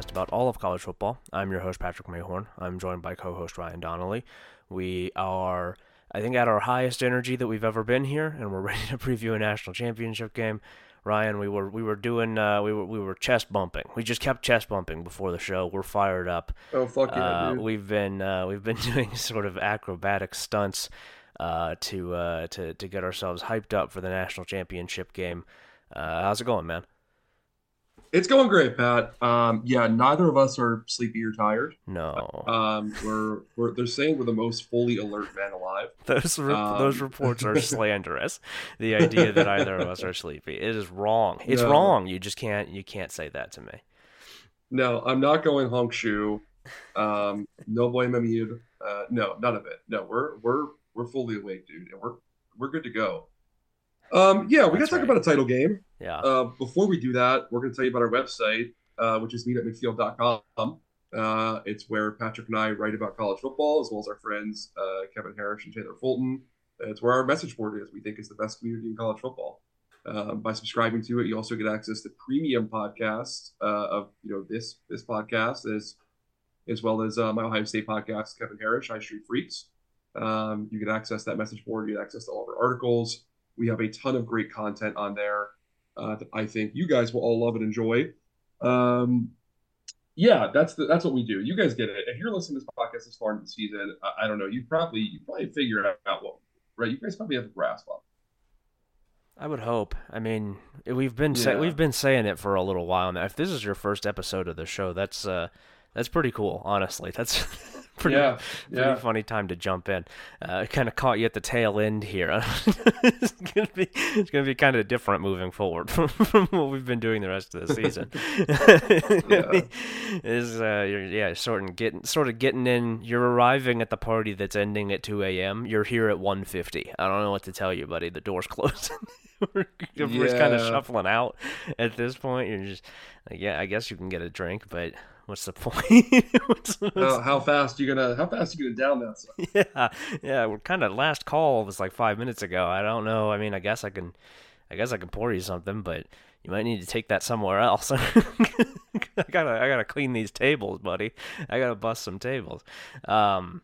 podcast about all of college football. I'm your host, Patrick Mayhorn. I'm joined by co host Ryan Donnelly. We are, I think, at our highest energy that we've ever been here, and we're ready to preview a national championship game. Ryan, we were we were doing uh, we were we were chest bumping. We just kept chest bumping before the show. We're fired up. Oh fuck yeah, Uh, dude. we've been uh, we've been doing sort of acrobatic stunts uh, to uh, to to get ourselves hyped up for the national championship game. Uh, how's it going, man? It's going great, Pat. Um, yeah, neither of us are sleepy or tired. No, Um, we're, we're they're saying we're the most fully alert man alive. those re- those um, reports are slanderous. The idea that either of us are sleepy it is wrong. It's No. wrong. You just can't you can't say that to me. No, I'm not going honk shoe. Um, no boy Mahmoud. Uh, no, none of it. No, we're we're we're fully awake, dude, and we're we're good to go. Um, yeah, we got to talk right. about a title game. Yeah. Uh, before we do that, we're going to tell you about our website, uh, which is meetatmidfield.com. Uh, it's where Patrick and I write about college football, as well as our friends uh, Kevin Harris and Taylor Fulton. It's where our message board is. We think is the best community in college football. Um, by subscribing to it, you also get access to premium podcasts uh, of you know this this podcast as as well as my Ohio State podcast, Kevin Harris, High Street Freaks. Um, you get access that message board. You get access to all of our articles. We have a ton of great content on there uh, that I think you guys will all love and enjoy. Um, yeah, that's the, that's what we do. You guys get it. If you're listening to this podcast this far into the season, I, I don't know. You probably you probably figure out what right. You guys probably have a grasp on. I would hope. I mean, we've been say- Yeah. we've been saying it for a little while now. If this is your first episode of the show, that's uh that's pretty cool, honestly. That's pretty yeah, pretty funny time to jump in. Uh, kind of caught you at the tail end here. it's gonna be it's gonna be kind of different moving forward from, from what we've been doing the rest of the season. Yeah. Is uh, you're, yeah, sort of getting sort of getting in. You're arriving at the party that's ending at 2 a.m. You're here at 1:50. I don't know what to tell you, buddy. The door's closing. we're we're just kind of shuffling out at this point. You're just like, yeah, I guess you can get a drink, but what's the point? what's, what's, How, how fast you gonna how fast you gonna down that stuff? yeah, yeah. We're kind of last call was like five minutes ago. I don't know. I mean, I guess I can, I guess I can pour you something, but you might need to take that somewhere else. I gotta, I gotta clean these tables, buddy. I gotta bust some tables. Um,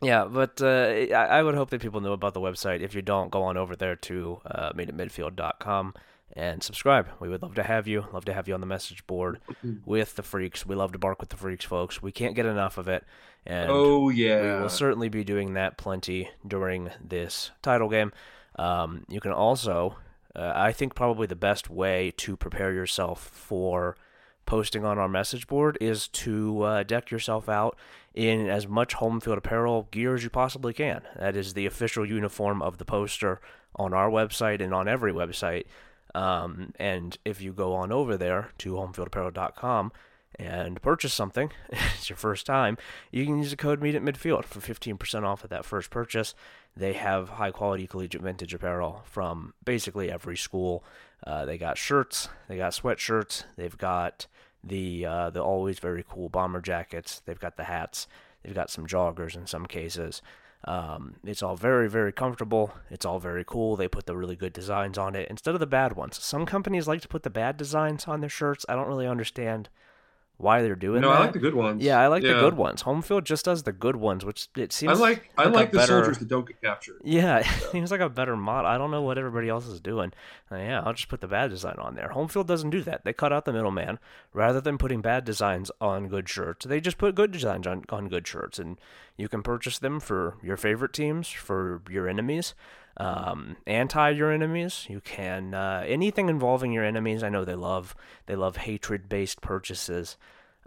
yeah, but uh, I, I would hope that people know about the website. If you don't, go on over there to uh, meetatmidfield.com and subscribe. We would love to have you. Love to have you on the message board with the freaks. We love to bark with the freaks, folks. We can't get enough of it. And oh yeah, we will certainly be doing that plenty during this title game. Um, you can also, uh, I think, probably the best way to prepare yourself for posting on our message board is to uh, deck yourself out in as much home field apparel gear as you possibly can. That is the official uniform of the poster on our website and on every website. Um, and if you go on over there to homefieldapparel.com and purchase something, it's your first time, you can use the code Meet at Midfield for 15% off of that first purchase. They have high quality collegiate vintage apparel from basically every school. Uh, they got shirts, they got sweatshirts, they've got the uh, the always very cool bomber jackets, they've got the hats, they've got some joggers in some cases. Um, it's all very, very comfortable. It's all very cool. They put the really good designs on it instead of the bad ones. Some companies like to put the bad designs on their shirts. I don't really understand why they're doing no, that. I like the good ones. Yeah, I like the good ones. Home field just does the good ones, which it seems I like I like the better- soldiers that don't get captured. yeah, it seems like a better mod. I don't know what everybody else is doing. Uh, yeah, I'll just put the bad design on there. Home field doesn't do that. They cut out the middleman. Rather than putting bad designs on good shirts, they just put good designs on, on good shirts, and you can purchase them for your favorite teams, for your enemies, um, anti your enemies. You can uh, anything involving your enemies. I know they love they love hatred based purchases.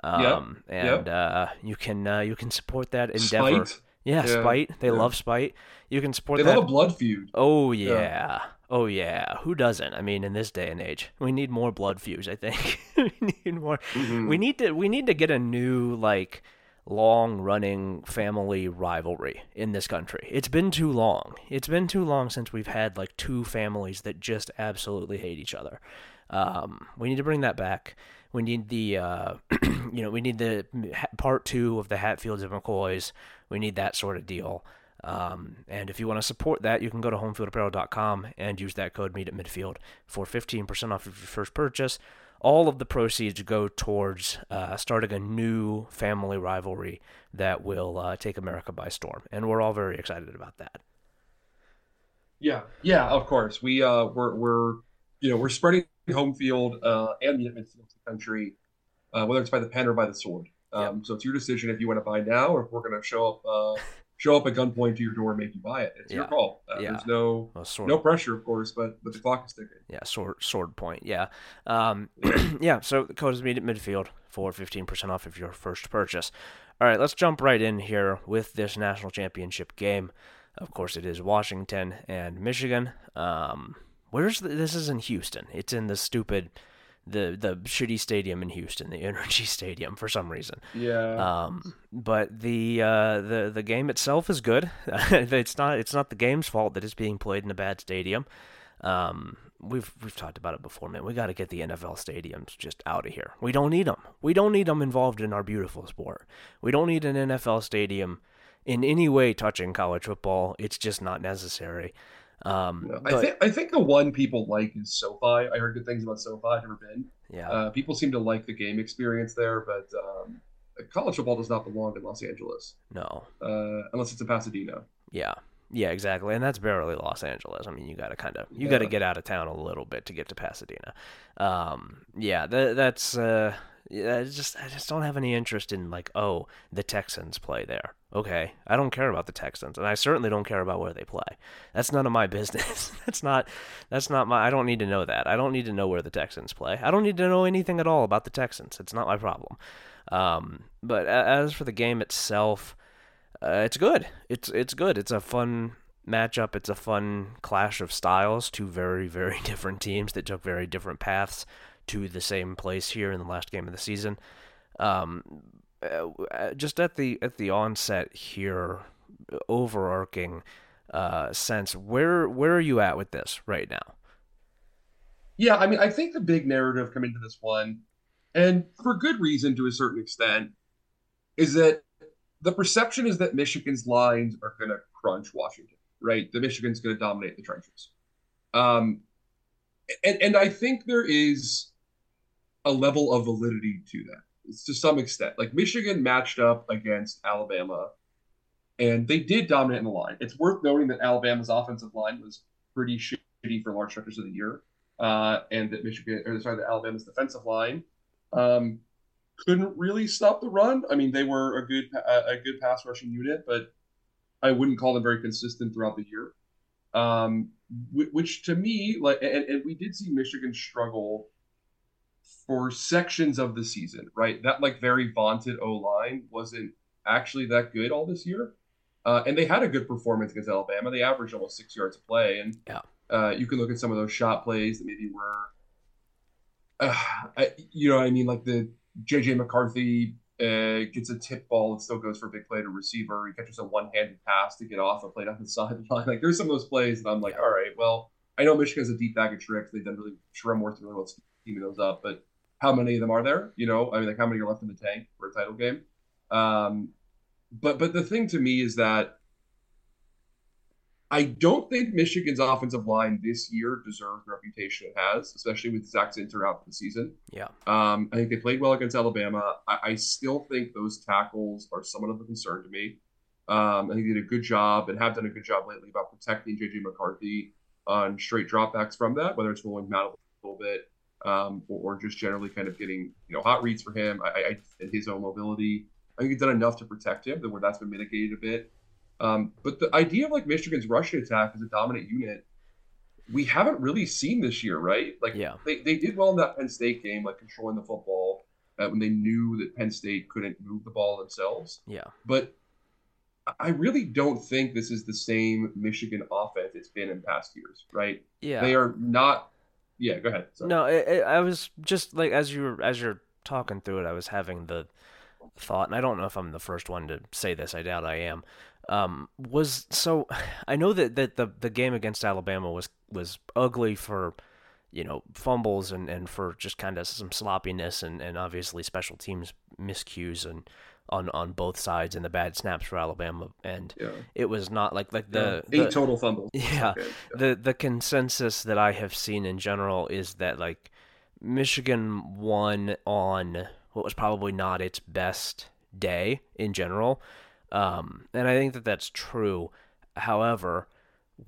Um, yep. and uh, you can uh, you can support that endeavor. Spite. Yeah, Yeah, spite. They yeah. love spite. You can support They that. love a blood feud. oh yeah. Oh yeah. Who doesn't? I mean, in this day and age, we need more blood feuds. I think we need more. Mm-hmm. We need to. We need to get a new like long running family rivalry in this country. It's been too long. It's been too long since we've had like two families that just absolutely hate each other. Um, we need to bring that back. We need the, uh, you know, we need the part two of the Hatfields and McCoys. We need that sort of deal. Um, and if you want to support that, you can go to homefieldapparel.com and use that code meet at midfield for 15% off of your first purchase. All of the proceeds go towards uh, starting a new family rivalry that will uh, take America by storm, and we're all very excited about that. Yeah, yeah, of course. We uh, we're we're you know we're spreading home field uh, and the midfield to the country, uh, whether it's by the pen or by the sword. Um, yep. So it's your decision if you want to buy now or if we're going to show up uh, show up at gunpoint to your door and make you buy it. It's yeah. your call. Uh, yeah. There's no well, no pressure, of course, but but the clock is ticking. Yeah, sword sword point. Yeah, um, yeah. So the code is meet at midfield for 15% off of your first purchase. All right, let's jump right in here with this national championship game. Of course, it is Washington and Michigan. Um, where's the, this? Is in Houston. It's in the stupid the the shitty stadium in Houston, the NRG Stadium, for some reason. Yeah. Um, but the uh, the the game itself is good. it's not it's not the game's fault that it's being played in a bad stadium. Um, we've we've talked about it before, man. We got to get the NFL stadiums just out of here. We don't need them. We don't need them involved in our beautiful sport. We don't need an NFL stadium in any way touching college football. It's just not necessary. Um, no, but, I think I think the one people like is SoFi. I heard good things about SoFi. I've never been. Yeah. Uh, people seem to like the game experience there, but um, college football does not belong in Los Angeles. No. Uh, unless it's in Pasadena. Yeah. Yeah, exactly, and that's barely Los Angeles. I mean, you got to kind of you yeah. got to get out of town a little bit to get to Pasadena. Um, yeah, that, that's uh, I just I just don't have any interest in like oh the Texans play there. Okay, I don't care about the Texans, and I certainly don't care about where they play. That's none of my business. that's not that's not my. I don't need to know that. I don't need to know where the Texans play. I don't need to know anything at all about the Texans. It's not my problem. Um, but as for the game itself, uh, it's good. It's it's good. It's a fun matchup. It's a fun clash of styles. Two very very different teams that took very different paths to the same place here in the last game of the season. Um, uh, just at the at the onset here, overarching uh, sense, where where are you at with this right now? Yeah, I mean, I think the big narrative coming to this one, and for good reason to a certain extent, is that the perception is that Michigan's lines are going to crunch Washington, right? The Michigan's going to dominate the trenches. Um, and, and I think there is a level of validity to that to some extent. Like Michigan matched up against Alabama, and they did dominate in the line. It's worth noting that Alabama's offensive line was pretty shitty for large stretches of the year, uh, and that Michigan, or sorry, that Alabama's defensive line um, couldn't really stop the run. I mean, they were a good a, good pass rushing unit, but I wouldn't call them very consistent throughout the year. Um, which to me, like, and, and we did see Michigan struggle for sections of the season, right? That like very vaunted O line wasn't actually that good all this year. Uh, and they had a good performance against Alabama. They averaged almost six yards a play, and yeah. uh, you can look at some of those shot plays that maybe were, uh, I, you know, I mean, like the JJ McCarthy uh, gets a tip ball and still goes for a big play to receiver. He catches a one-handed pass to get off a play down the sideline. Like there's some of those plays that I'm like, all right, well, I know Michigan has a deep bag of tricks. They've done really Sherrone Moore's really well scheming those up, but how many of them are there? You know, I mean, like how many are left in the tank for a title game? Um, but but the thing to me is that I don't think Michigan's offensive line this year deserves the reputation it has, especially with Zach Zinter out for the season. Yeah. Um, I think they played well against Alabama. I, I, still think those tackles are somewhat of a concern to me. Um, I think they did a good job and have done a good job lately about protecting JJ McCarthy on straight dropbacks from that, whether it's rolling him out a little bit um, or, or, just generally kind of getting you know hot reads for him. I, I and his own mobility. I think he's done enough to protect him where that's been mitigated a bit. Um, but the idea of like Michigan's rushing attack as a dominant unit, we haven't really seen this year, right? Like yeah. they, they did well in that Penn State game, like controlling the football uh, when they knew that Penn State couldn't move the ball themselves. Yeah. But I really don't think this is the same Michigan offense it's been in past years, right? Yeah. They are not yeah, go ahead. Sorry. No, it, it, I was just like as you were as you're talking through it, I was having the thought, and I don't know if I'm the first one to say this. I doubt I am. Um, was so I know that, that the the game against Alabama was was ugly for you know fumbles and, and for just kind of some sloppiness and, and obviously special teams miscues and on on both sides and the bad snaps for Alabama and yeah. it was not like like the, yeah. eight the, total fumbles. Yeah, yeah, the the consensus that I have seen in general is that like Michigan won on what was probably not its best day in general. Um, and I think that that's true. However,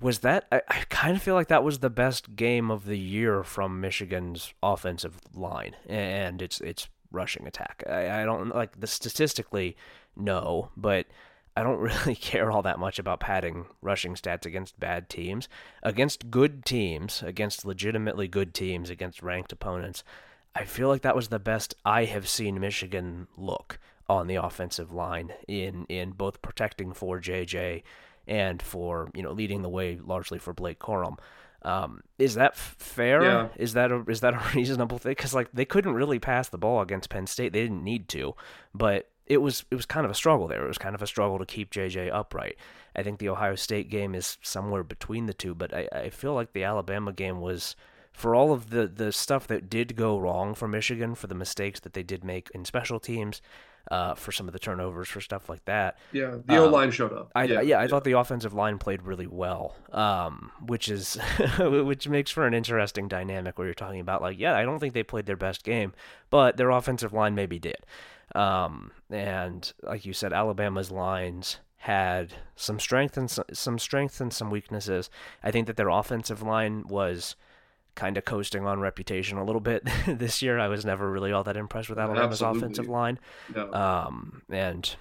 was that I, I kind of feel like that was the best game of the year from Michigan's offensive line and its its rushing attack. I, I don't like the statistically no, but I don't really care all that much about padding rushing stats against bad teams. Against good teams, against legitimately good teams, against ranked opponents, I feel like that was the best I have seen Michigan look on the offensive line in in both protecting for JJ and for you know leading the way largely for Blake Corum. Um, is that fair? Yeah. Is that a is that a reasonable thing? Because like they couldn't really pass the ball against Penn State. They didn't need to, but it was it was kind of a struggle there. It was kind of a struggle to keep JJ upright. I think the Ohio State game is somewhere between the two, but I, I feel like the Alabama game was for all of the the stuff that did go wrong for Michigan, for the mistakes that they did make in special teams, uh, for some of the turnovers, for stuff like that. Yeah, the Um, O line showed up. I, yeah, yeah, I thought the offensive line played really well, um, which is which makes for an interesting dynamic where you're talking about like, yeah, I don't think they played their best game, but their offensive line maybe did. Um, and like you said, Alabama's lines had some strength and some, some strengths and some weaknesses. I think that their offensive line was kind of coasting on reputation a little bit this year. I was never really all that impressed with Alabama's Absolutely. offensive line No. um, and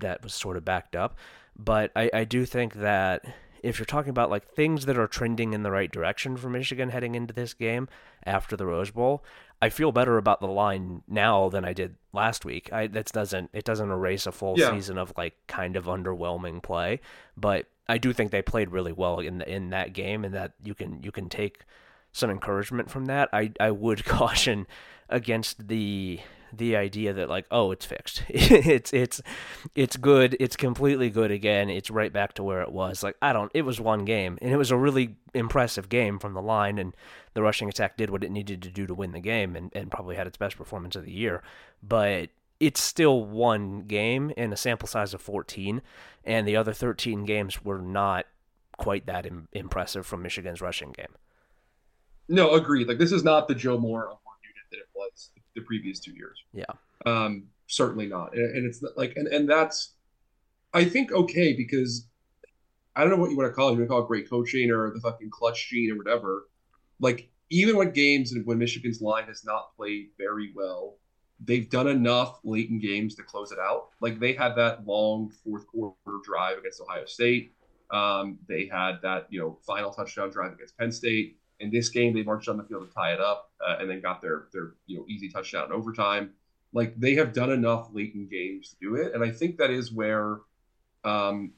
that was sort of backed up. But I, I do think that if you're talking about like things that are trending in the right direction for Michigan heading into this game after the Rose Bowl, I feel better about the line now than I did last week. I that doesn't it doesn't erase a full Yeah. season of like kind of underwhelming play, but I do think they played really well in the, in that game, and that you can you can take some encouragement from that. I I would caution against the the idea that like oh it's fixed. It's it's it's good. It's completely good again. It's right back to where it was. Like i don't it was one game and it was a really impressive game from the line and the rushing attack did what it needed to do to win the game and, and probably had its best performance of the year. But it's still one game in a sample size of 14 and the other 13 games were not quite that Im- impressive from michigan's rushing game No, agreed. Like this is not the Joe Moore award unit that it was the previous two years. yeah Um, certainly not. And, and it's like, and and that's, I think okay because I don't know what you want to call it. You want to call it great coaching or the fucking clutch gene or whatever. Like even when games and when Michigan's line has not played very well, they've done enough late in games to close it out. Like they had that long fourth quarter drive against Ohio State. Um, they had that you know final touchdown drive against Penn State. In this game, they marched on the field to tie it up, uh, and then got their their you know easy touchdown in overtime. Like they have done enough late in games to do it, and I think that is where, um,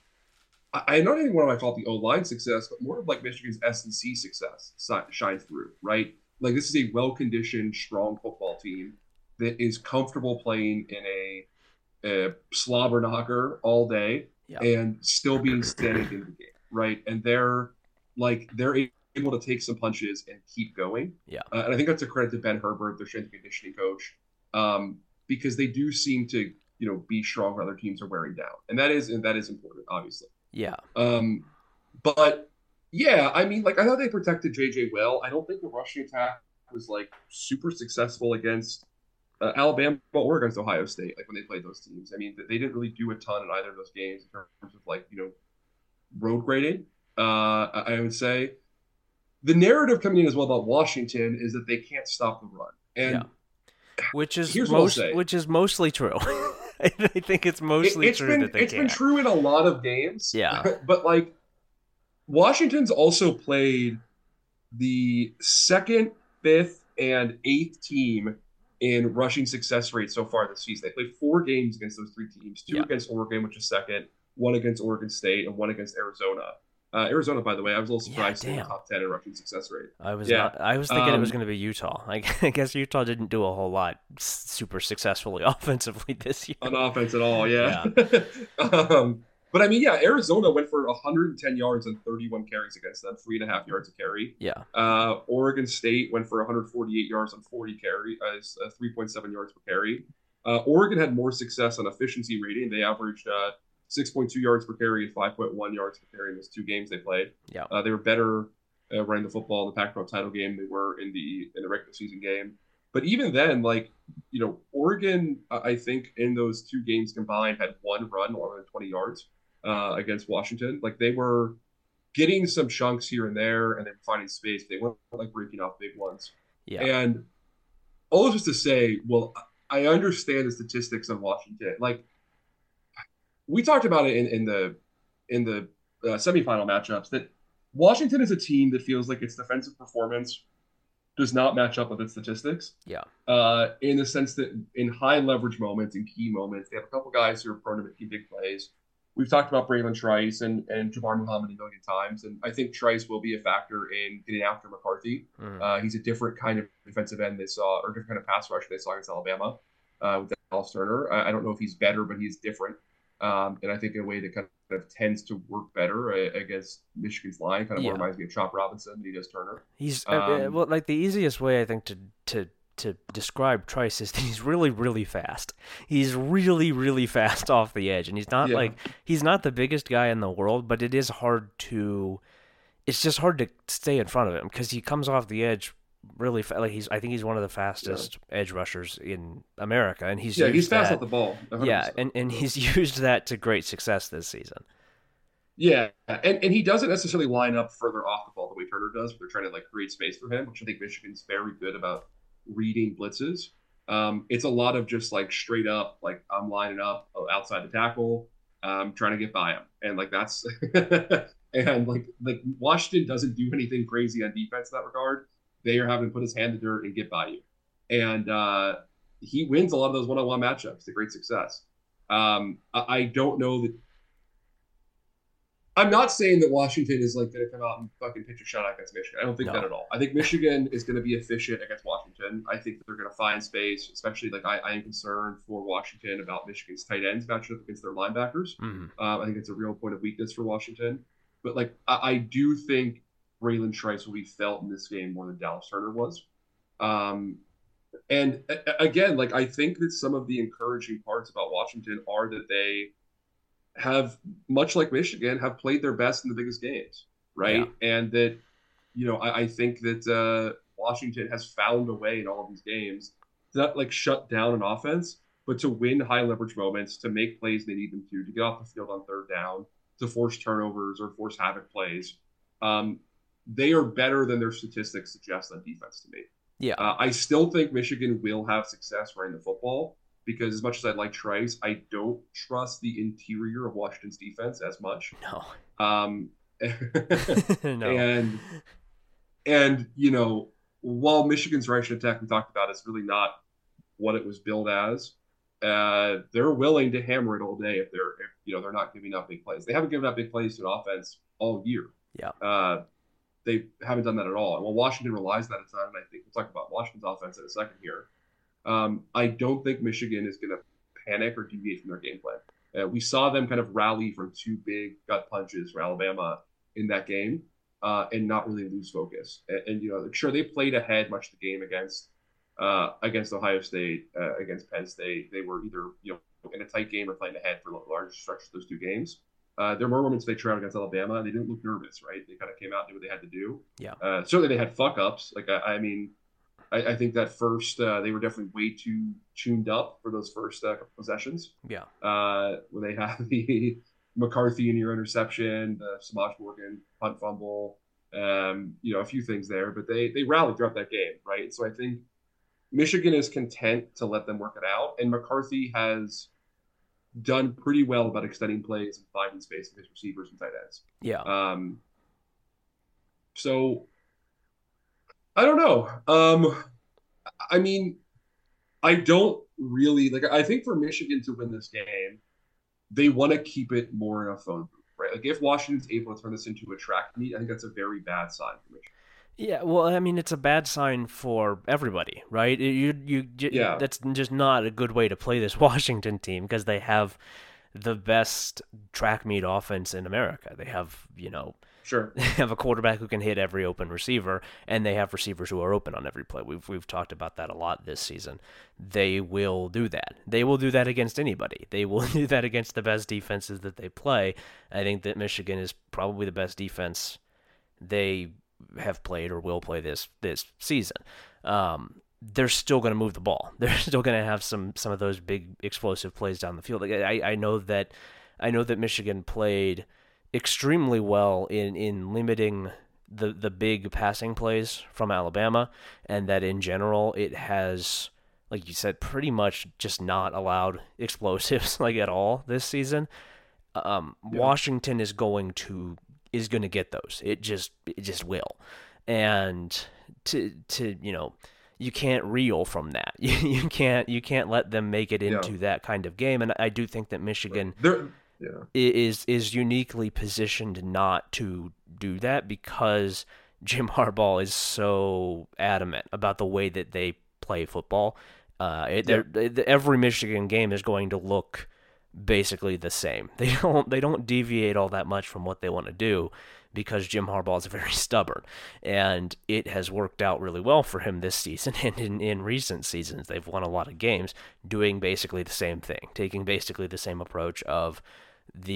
I, I not even want to fault the O line success, but more of like Michigan's S and C success shines through, right? Like this is a well conditioned, strong football team that is comfortable playing in a, a slobber knocker all day Yeah. and still being standing in the game, right? And they're like they're able to take some punches and keep going. Yeah. Uh, and I think that's a credit to Ben Herbert, their strength and conditioning coach, um, because they do seem to you know be strong when other teams are wearing down, and that is and that is important, obviously. yeah Um, but yeah, I mean, like I thought they protected JJ well. I don't think the rushing attack was like super successful against uh, Alabama or against Ohio State. Like when they played those teams, I mean, they didn't really do a ton in either of those games in terms of like you know road grading. Uh, I I would say the narrative coming in as well about Washington is that they can't stop the run, and Yeah. which is Here's what I'll most which is mostly true. I think it's mostly it, has true been that they it's can't. It's been true in a lot of games. Yeah. but like Washington's also played the second, fifth, and eighth team in rushing success rate so far this season. They played four games against those three teams: two Yeah. against Oregon, which is second, one against Oregon State, and one against Arizona. Uh, Arizona, by the way, I was a little Yeah, surprised in the damn. top ten in rushing success rate. I was Yeah. not. I was thinking it was Um, going to be Utah. I, I guess Utah didn't do a whole lot super successfully offensively this year. on offense at all. Yeah. um, but I mean, yeah, Arizona went for 110 yards and 31 carries against them, three and a half yards a carry. Yeah, Uh, Oregon State went for 148 yards on 40 carry, as uh, 3.7 yards per carry. Uh, Oregon had more success on efficiency rating. They averaged uh, 6.2 yards per carry and 5.1 yards per carry in those two games they played. yeah, Uh, they were better uh, running the football in the Pac-12 title game. They were in the in the regular season game. But even then, like you know, Oregon, I think in those two games combined had one run longer than 20 yards uh, against Washington. Like they were getting some chunks here and there, and then finding space. They weren't like breaking off big ones. Yeah. And all this to say, well, I understand the statistics of Washington. Like we talked about it in, in the in the uh, semifinal matchups that Washington is a team that feels like its defensive performance does not match up with its statistics. Yeah. Uh, in the sense that in high leverage moments, in key moments, they have a couple guys who are prone to making big plays. We've talked about Bralen Trice and, and Jabbar Muhammad a million times, and I think Trice will be a factor in getting after McCarthy. Mm. Uh, he's a different kind of defensive end they saw, or different kind of pass rusher they saw against Alabama uh, with Dallas Turner. I, I, don't know if he's better, but he's different. Um, and I think in a way that kind of tends to work better uh, against Michigan's line. Kind of yeah. reminds me of Chop Robinson than he does Turner. He's uh, um, well, like the easiest way I think to to to describe Trice is that he's really really fast. He's really really fast off the edge, and he's not yeah. like he's not the biggest guy in the world, but it is hard to. It's just hard to stay in front of him because he comes off the edge really fa- like he's I think he's one of the fastest yeah. edge rushers in America, and he's yeah he's fast that, off the ball. 100%. Yeah, and and he's used that to great success this season. Yeah, and, and he doesn't necessarily line up further off the ball the way Turner does. But they're trying to like create space for him, which I think Michigan's very good about reading blitzes. Um, it's a lot of just like straight up, like I'm lining up outside the tackle, um, trying to get by him, and like that's and like like Washington doesn't do anything crazy on defense in that regard they are having to put his hand in the dirt and get by you. And uh, he wins a lot of those one-on-one matchups to great success. Um, I, I, don't know that. I'm not saying that Washington is like going to come out and fucking pitch a shot against Michigan. I don't think no. that at all. I think Michigan is going to be efficient against Washington. I think that they're going to find space, especially like I, I, am concerned for Washington about Michigan's tight ends matchup against their linebackers. Mm-hmm. Um, I think it's a real point of weakness for Washington. But like I, I do think Bralen Trice will be felt in this game more than Dallas Turner was. Um, and again, like I think that some of the encouraging parts about Washington are that they have, much like Michigan, have played their best in the biggest games, right? Yeah. And that, you know, I, I think that uh, Washington has found a way in all of these games to not like shut down an offense, but to win high leverage moments, to make plays they need them to, to get off the field on third down, to force turnovers or force havoc plays. Um, they are better than their statistics suggest on defense to me. Yeah. Uh, I still think Michigan will have success running the football because as much as I like Trice, I don't trust the interior of Washington's defense as much. No. Um, no. And and you know, while Michigan's rushing attack we talked about is really not what it was billed as, uh, they're willing to hammer it all day if they're if you know they're not giving up big plays. They haven't given up big plays to an offense all year. Yeah. Uh, they haven't done that at all. And while Washington relies on that a ton, and I think we'll talk about Washington's offense in a second here, um, I don't think Michigan is going to panic or deviate from their game plan. Uh, we saw them kind of rally from two big gut punches for Alabama in that game uh, and not really lose focus. And, and, you know, sure they played ahead much of the game against uh, against Ohio State, uh, against Penn State. They were either you know in a tight game or playing ahead for large stretches of those two games. Uh, there were moments they trailed against Alabama, and they didn't look nervous, right? They kind of came out and did what they had to do. Yeah. Uh, certainly, they had fuck ups. Like I, I mean, I, I, think that first uh, they were definitely way too tuned up for those first uh, possessions. Yeah. Uh, when they had the McCarthy in your interception, the Semaj Morgan punt fumble, um, you know, a few things there, but they they rallied throughout that game, right? So I think Michigan is content to let them work it out, and McCarthy has done pretty well about extending plays and finding space for his receivers and tight ends. Yeah. Um. So I don't know. Um, I mean, I don't really like. I think for Michigan to win this game, they want to keep it more in a phone booth, right? Like if Washington's able to turn this into a track meet, I think that's a very bad sign for Michigan. Yeah, well, I mean, it's a bad sign for everybody, right? You, you, you yeah. That's just not a good way to play this Washington team because they have the best track meet offense in America. They have, you know, sure, they have a quarterback who can hit every open receiver, and they have receivers who are open on every play. We've we've talked about that a lot this season. They will do that. They will do that against anybody. They will do that against the best defenses that they play. I think that Michigan is probably the best defense they have played or will play this this season. Um, they're still going to move the ball. They're still going to have some some of those big explosive plays down the field. Like I, I know that I know that Michigan played extremely well in in limiting the the big passing plays from Alabama, and that in general it has, like you said, pretty much just not allowed explosives like at all this season. Um, yeah. Washington is going to is going to get those. It just it just will, and to to you know you can't reel from that. You, you can't you can't let them make it into yeah. that kind of game. And I do think that Michigan yeah. is is uniquely positioned not to do that because Jim Harbaugh is so adamant about the way that they play football. Uh, it, every Michigan game is going to look basically the same. They don't they don't deviate all that much from what they want to do because Jim Harbaugh is very stubborn, and it has worked out really well for him this season and in, in recent seasons. They've won a lot of games doing basically the same thing, taking basically the same approach of the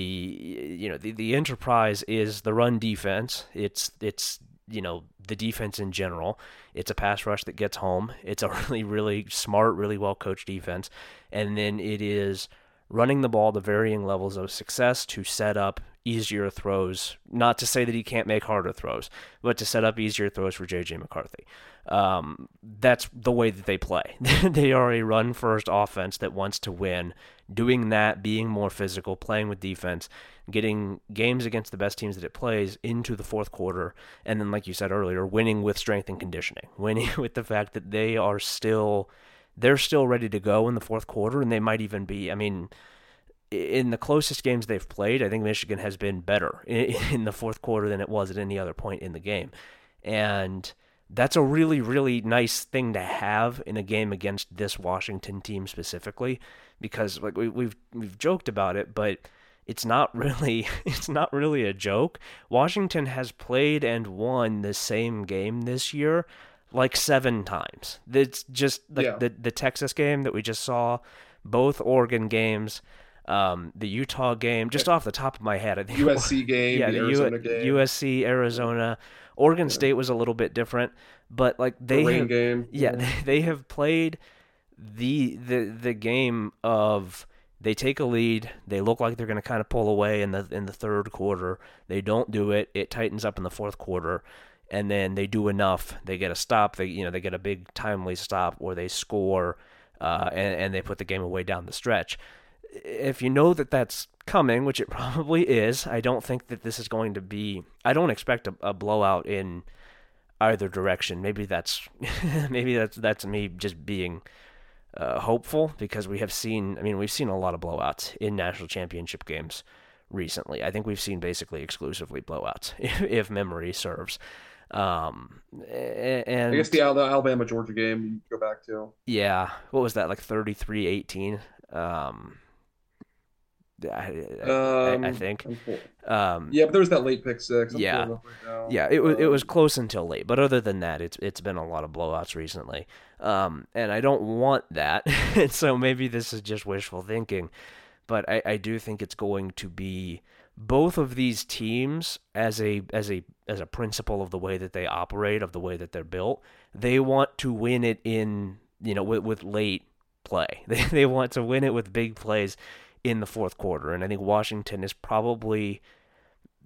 you know the the enterprise is the run defense. It's it's you know the defense in general. It's a pass rush that gets home. It's a really really smart, really well coached defense, and then it is running the ball to varying levels of success to set up easier throws. Not to say that he can't make harder throws, but to set up easier throws for JJ McCarthy. Um, that's the way that they play. they are a run first offense that wants to win. Doing that, being more physical, playing with defense, getting games against the best teams that it plays into the fourth quarter, and then, like you said earlier, winning with strength and conditioning, winning with the fact that they are still they're still ready to go in the fourth quarter, and they might even be. I mean, in the closest games they've played, I think Michigan has been better in, the fourth quarter than it was at any other point in the game, and that's a really really nice thing to have in a game against this Washington team specifically, because like we, we've we've joked about it, but it's not really it's not really a joke. Washington has played and won the same game this year like seven times. It's just like yeah. the the Texas game that we just saw, both Oregon games, um, the Utah game. Just yeah. off the top of my head, I think USC game, yeah, the, the Arizona U- game, USC, Arizona, Oregon yeah. State was a little bit different, but like they the have, game, yeah, they, they have played the the the game of they take a lead, they look like they're going to kind of pull away in the in the third quarter. They don't do it. It tightens up in the fourth quarter and then they do enough. They get a stop. They you know they get a big timely stop, or they score, uh, and, and they put the game away down the stretch. If you know that that's coming, which it probably is, I don't think that this is going to be. I don't expect a, a blowout in either direction. Maybe that's maybe that's that's me just being uh, hopeful because we have seen. I mean, we've seen a lot of blowouts in national championship games recently. I think we've seen basically exclusively blowouts, if, if memory serves. Um, and I guess the Alabama Georgia game you go back to. Yeah, what was that like 33-18? Um, I, um, I, I think. Um, yeah, but there was that late pick six. I'm yeah, right yeah, it was it was um, close until late, but other than that, it's it's been a lot of blowouts recently. Um, and I don't want that, so maybe this is just wishful thinking, but I, I do think it's going to be both of these teams as a as a as a principle of the way that they operate of the way that they're built they want to win it in you know with, with late play. They, they want to win it with big plays in the fourth quarter. And i think washington is probably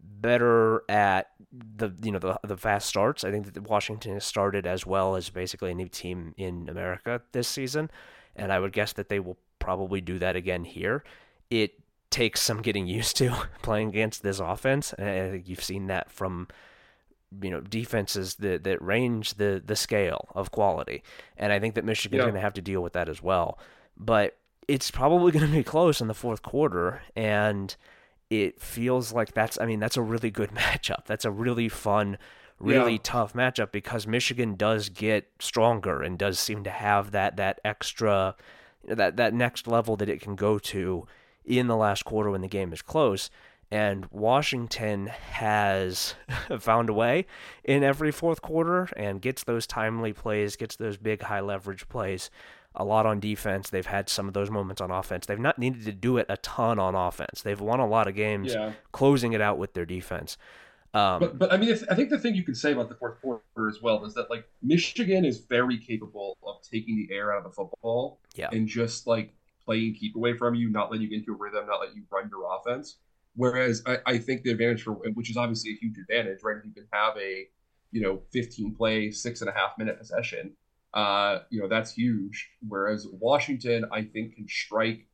better at the you know the, the fast starts. I think that washington has started as well as basically any team in america this season. And i would guess that they will probably do that again here. It takes some getting used to playing against this offense. And I think you've seen that from you know defenses that that range the the scale of quality. And I think that Michigan's yeah. going to have to deal with that as well. But it's probably going to be close in the fourth quarter and it feels like that's I mean that's a really good matchup. That's a really fun really yeah. tough matchup because Michigan does get stronger and does seem to have that that extra that that next level that it can go to in the last quarter when the game is close. And Washington has found a way in every fourth quarter and gets those timely plays, gets those big high leverage plays. A lot on defense. They've had some of those moments on offense. They've not needed to do it a ton on offense. They've won a lot of games yeah. closing it out with their defense. Um, but, but I mean, I think the thing you can say about the fourth quarter as well is that like Michigan is very capable of taking the air out of the football Yeah. and just like playing keep away from you, not letting you get into a rhythm, not letting you run your offense. Whereas I, I think the advantage for which is obviously a huge advantage, right? If you can have a you know 15 play, six and a half minute possession, uh, you know that's huge. Whereas Washington, I think, can strike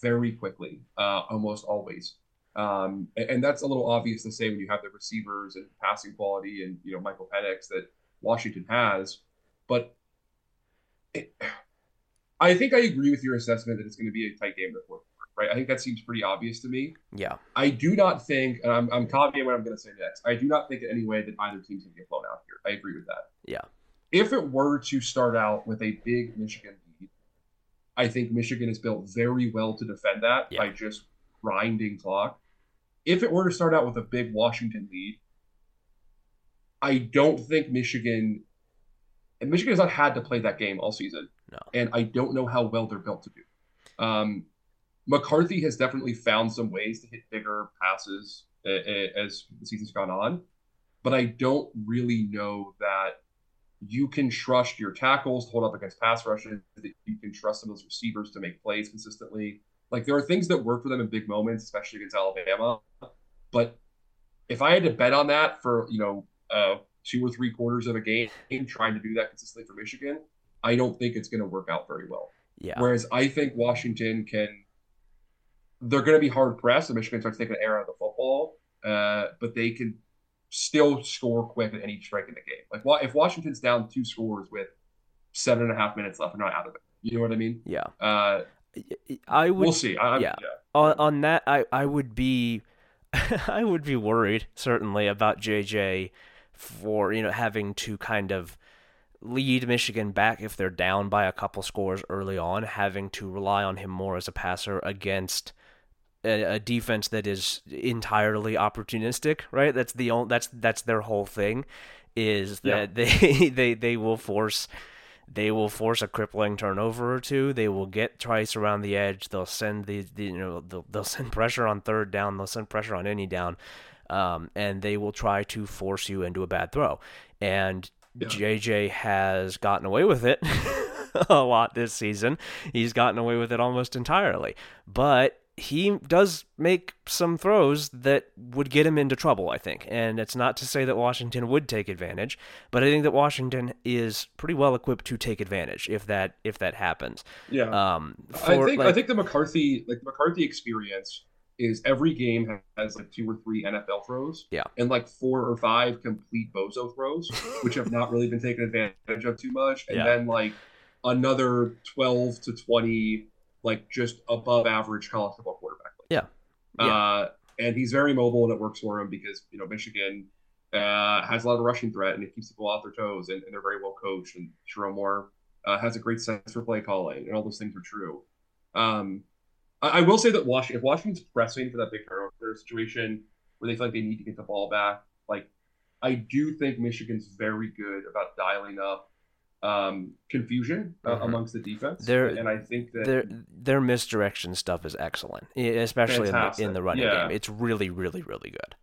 very quickly, uh, almost always. Um, and, and that's a little obvious to say when you have the receivers and passing quality and you know Michael Penix that Washington has, but it, I think I agree with your assessment that it's going to be a tight game in the fourth quarter, right? I think that seems pretty obvious to me. Yeah. I do not think, and I'm, I'm copying what I'm going to say next. I do not think in any way that either team's going to get blown out here. I agree with that. Yeah. If it were to start out with a big Michigan lead, I think Michigan is built very well to defend that Yeah. by just grinding clock. If it were to start out with a big Washington lead, I don't think Michigan and Michigan has not had to play that game all season. No. And I don't know how well they're built to do. Um, McCarthy has definitely found some ways to hit bigger passes as the season's gone on, but I don't really know that you can trust your tackles to hold up against pass rushes, that you can trust some of those receivers to make plays consistently. Like there are things that work for them in big moments, especially against Alabama. But if I had to bet on that for, you know, uh, two or three quarters of a game, trying to do that consistently for Michigan, I don't think it's going to work out very well. Yeah. Whereas I think Washington can, they're going to be hard pressed, and Michigan starts taking air out of the football, uh, but they can still score quick at any strike in the game. Like if Washington's down two scores with seven and a half minutes left, they're not out of it. You know what I mean? Yeah. Uh, I would we'll see. I, I'm- yeah. on on that I I would be I would be worried certainly about JJ for you know having to kind of lead Michigan back if they're down by a couple scores early on, having to rely on him more as a passer against a, a defense that is entirely opportunistic, right? That's the only that's that's their whole thing is Yeah. that they they they will force they will force a crippling turnover or two. They will get Trice around the edge. They'll send the, the you know they'll, they'll send pressure on third down. They'll send pressure on any down, um, and they will try to force you into a bad throw. And Yeah. JJ has gotten away with it a lot this season. He's gotten away with it almost entirely, but he does make some throws that would get him into trouble, I think. And it's not to say that Washington would take advantage, but I think that Washington is pretty well equipped to take advantage if that if that happens. Yeah. Um, I for, think I think the McCarthy like the McCarthy experience is every game has like two or three NFL throws. Yeah. And like four or five complete bozo throws, which have not really been taken advantage of too much. And Yeah. then like another twelve to twenty like just above average college football quarterback. Yeah. Yeah. Uh, and he's very mobile and it works for him because you know Michigan uh, has a lot of rushing threat and it keeps people off their toes and, and they're very well coached and Sherrone Moore uh, has a great sense for play calling and all those things are true. Um, I, I will say that Washington, if Washington's pressing for that big turnover situation where they feel like they need to get the ball back, like I do think Michigan's very good about dialing up um, confusion uh, Mhm. amongst the defense. They're- and I think that their their misdirection stuff is excellent, especially in the, in the running Yeah. game. It's really, really, really good.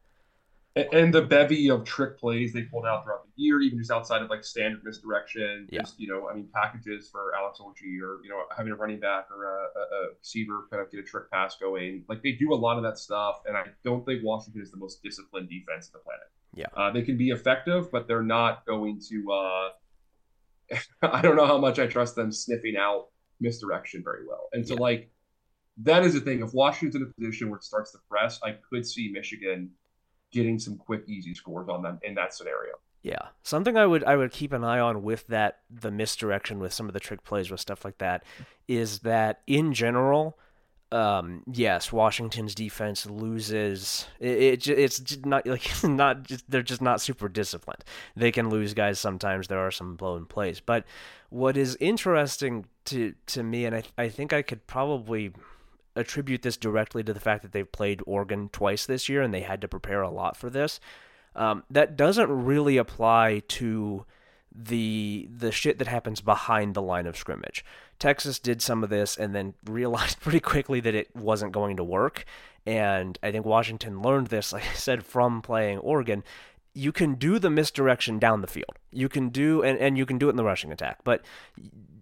And the bevy of trick plays they pulled out throughout the year, even just outside of like standard misdirection, Yeah. just you know, I mean, packages for Alex Orji or you know, having a running back or a, a, a receiver kind of get a trick pass going. Like they do a lot of that stuff, and I don't think Washington is the most disciplined defense on the planet. Yeah. uh, they can be effective, but they're not going to. Uh, I don't know how much I trust them sniffing out misdirection very well, and so Yeah. like. That is the thing. If Washington's in a position where it starts to press, I could see Michigan getting some quick, easy scores on them in that scenario. Yeah, something I would I would keep an eye on with that the misdirection with some of the trick plays with stuff like that is that in general, um, yes, Washington's defense loses. It, it it's not like not just, they're just not super disciplined. They can lose guys sometimes. There are some blown plays, but what is interesting to to me, and I I think I could probably attribute this directly to the fact that they've played Oregon twice this year and they had to prepare a lot for this. Um, that doesn't really apply to the the shit that happens behind the line of scrimmage. Texas did some of this and then realized pretty quickly that it wasn't going to work. And I think Washington learned this, like I said, from playing Oregon. you can do the misdirection down the field. You can do and, and you can do it in the rushing attack. But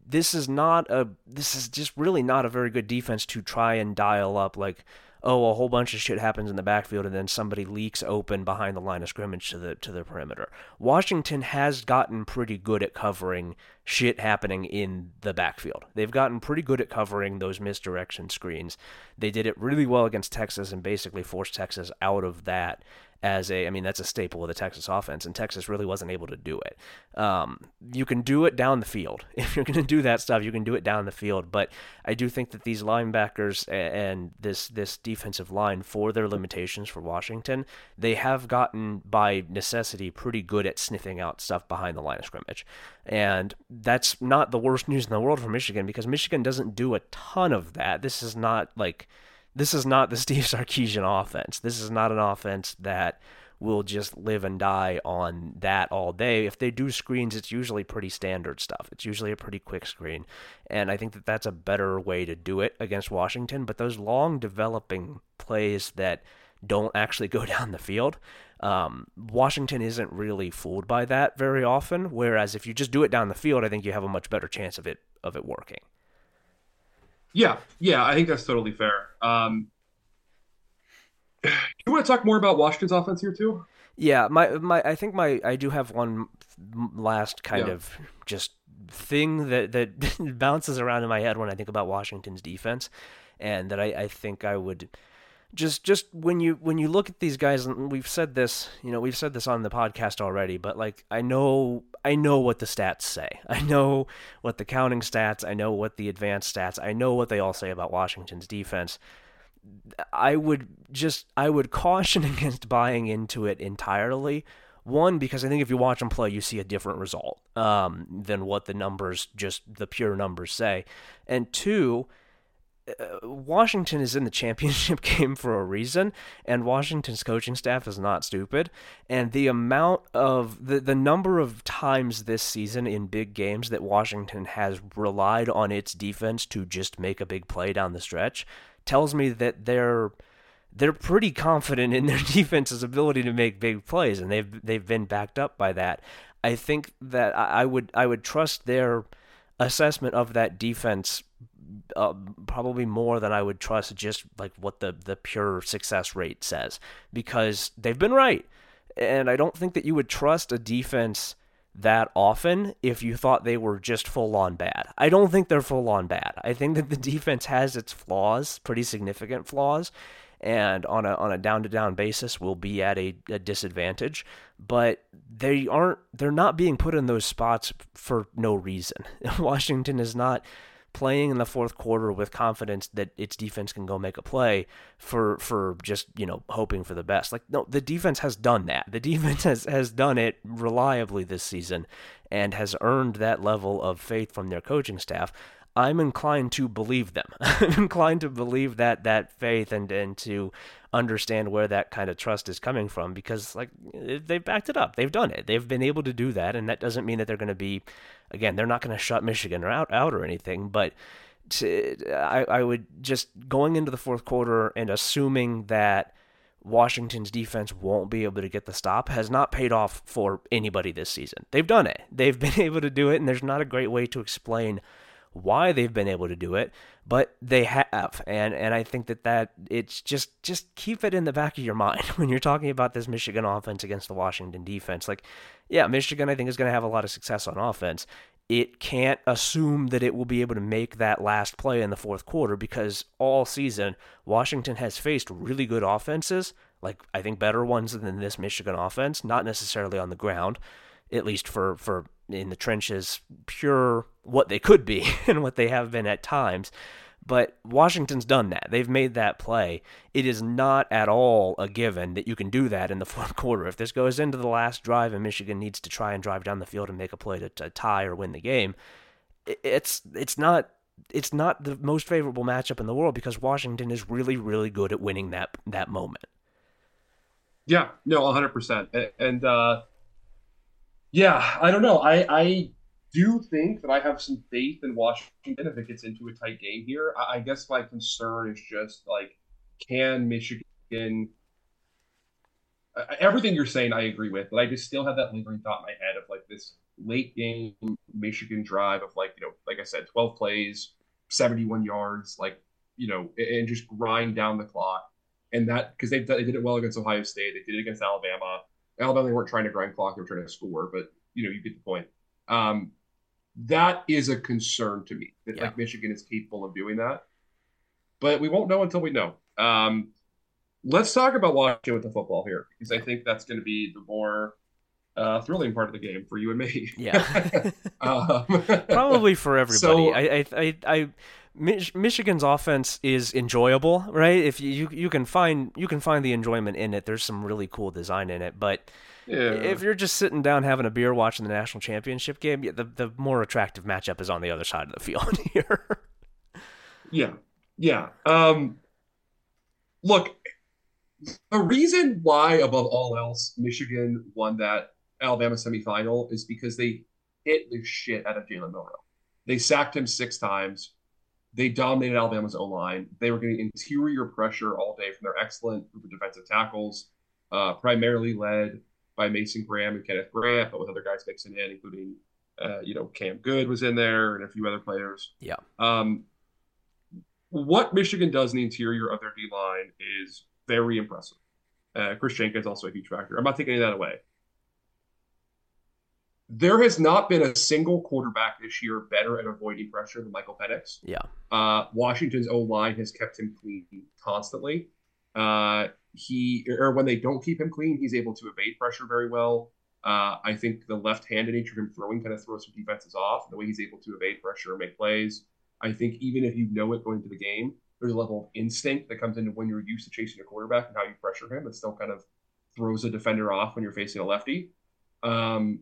this is not a this is just really not a very good defense to try and dial up like oh, a whole bunch of shit happens in the backfield and then somebody leaks open behind the line of scrimmage to the to the perimeter. Washington has gotten pretty good at covering shit happening in the backfield. They've gotten pretty good at covering those misdirection screens. They did it really well against Texas and basically forced Texas out of that as a, I mean, that's a staple of the Texas offense, and Texas really wasn't able to do it. Um, you can do it down the field. If you're going to do that stuff, you can do it down the field. But I do think that these linebackers and this this defensive line, for their limitations for Washington, they have gotten by necessity pretty good at sniffing out stuff behind the line of scrimmage, and that's not the worst news in the world for Michigan because Michigan doesn't do a ton of that. This is not like this is not the Steve Sarkisian offense. This is not an offense that will just live and die on that all day. If they do screens, it's usually pretty standard stuff. It's usually a pretty quick screen. And I think that that's a better way to do it against Washington. But those long developing plays that don't actually go down the field, um, Washington isn't really fooled by that very often. Whereas if you just do it down the field, I think you have a much better chance of it of it working. Yeah, yeah, I think that's totally fair. Um, you want to talk more about Washington's offense here too? Yeah, my my I think my I do have one last kind yeah. of just thing that that bounces around in my head when I think about Washington's defense, and that I, I think I would just just when you when you look at these guys and we've said this you know we've said this on the podcast already but like i know i know what the stats say. I know what the counting stats i know what the advanced stats i know what they all say about washington's defense. I would just i would caution against buying into it entirely. One because i think if you watch them play you see a different result um, than what the numbers just the pure numbers say. And two Uh, Washington is in the championship game for a reason, and Washington's coaching staff is not stupid. And the amount of the, the number of times this season in big games that Washington has relied on its defense to just make a big play down the stretch tells me that they're they're pretty confident in their defense's ability to make big plays, and they've they've been backed up by that. I think that I would I would trust their assessment of that defense uh, probably more than I would trust just like what the the pure success rate says because they've been right, and I don't think that you would trust a defense that often if you thought they were just full on bad. I don't think they're full on bad. I think that the defense has its flaws, pretty significant flaws, and on a on a down to down basis will be at a, a, disadvantage. But they aren't they're not being put in those spots for no reason. Washington is not playing in the fourth quarter with confidence that its defense can go make a play for for just you know hoping for the best. Like no, the defense has done that. The defense has has done it reliably this season and has earned that level of faith from their coaching staff. I'm inclined to believe them. I'm inclined to believe that that faith and and to understand where that kind of trust is coming from because like eh, they've backed it up. They've done it. They've been able to do that and that doesn't mean that they're going to be again, they're not going to shut Michigan out out or anything, but to, I I would just going into the fourth quarter and assuming that Washington's defense won't be able to get the stop has not paid off for anybody this season. They've done it. They've been able to do it and there's not a great way to explain why they've been able to do it, but they have. And and I think that that it's just just keep it in the back of your mind when you're talking about this Michigan offense against the Washington defense. Like, yeah, Michigan I think is going to have a lot of success on offense. It can't assume that it will be able to make that last play in the fourth quarter because all season Washington has faced really good offenses, like I think better ones than this Michigan offense, not necessarily on the ground, at least for for in the trenches, pure what they could be and what they have been at times. But Washington's done that. They've made that play. It is not at all a given that you can do that in the fourth quarter. If this goes into the last drive and Michigan needs to try and drive down the field and make a play to, to tie or win the game, it's it's not it's not the most favorable matchup in the world because Washington is really really good at winning that that moment. Yeah, no, 100%. And uh yeah, I don't know. I I do think that I have some faith in Washington if it gets into a tight game here. I, I guess my concern is just like, can Michigan everything you're saying, I agree with, but I just still have that lingering thought in my head of like this late game Michigan drive of like you know, like I said, 12 plays, 71 yards, like you know, and just grind down the clock. And that because they they did it well against Ohio State, they did it against Alabama. Alabama they weren't trying to grind clock; they were trying to score. But you know, you get the point. Um, that is a concern to me that yeah. like Michigan is capable of doing that. But we won't know until we know. Um, let's talk about Washington with the football here because I think that's going to be the more uh, thrilling part of the game for you and me. Yeah, um, probably for everybody. So, I, I, I, Michigan's offense is enjoyable, right? If you, you you can find you can find the enjoyment in it. There's some really cool design in it, but yeah. if you're just sitting down having a beer watching the national championship game, the the more attractive matchup is on the other side of the field here. yeah, yeah. Um, look, the reason why, above all else, Michigan won that Alabama semifinal is because they hit the shit out of Jalen Milroe. They sacked him six times. They dominated Alabama's O line. They were getting interior pressure all day from their excellent group of defensive tackles, uh, primarily led by Mason Graham and Kenneth Grant, but with other guys mixing in, including uh, you know Cam Goode was in there and a few other players. Yeah. Um, what Michigan does in the interior of their D line is very impressive. Uh, Kris Jenkins also a huge factor. I'm not taking any of that away. There has not been a single quarterback this year better at avoiding pressure than Michael Penix. Yeah. Uh, Washington's O line has kept him clean constantly. Uh, he or when they don't keep him clean, he's able to evade pressure very well. Uh, I think the left-handed nature of him throwing kind of throws some defenses off. The way he's able to evade pressure and make plays. I think even if you know it going into the game, there's a level of instinct that comes into when you're used to chasing a quarterback and how you pressure him. It still kind of throws a defender off when you're facing a lefty. Um,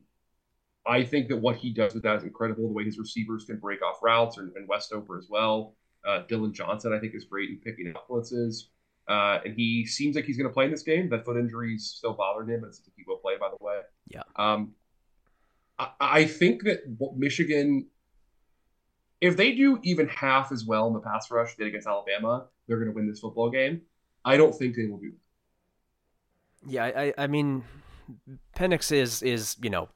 I think that what he does with that is incredible. The way his receivers can break off routes and, and Westover as well. Uh, Dillon Johnson, I think, is great in picking up blitzes. Uh, and he seems like he's going to play in this game. That foot injury is still bothering him, and he will play, by the way. Yeah. Um, I, I think that Michigan if they do even half as well in the pass rush they did against Alabama, they're going to win this football game. I don't think they will do that. Yeah, I, I mean, Penix is is you know,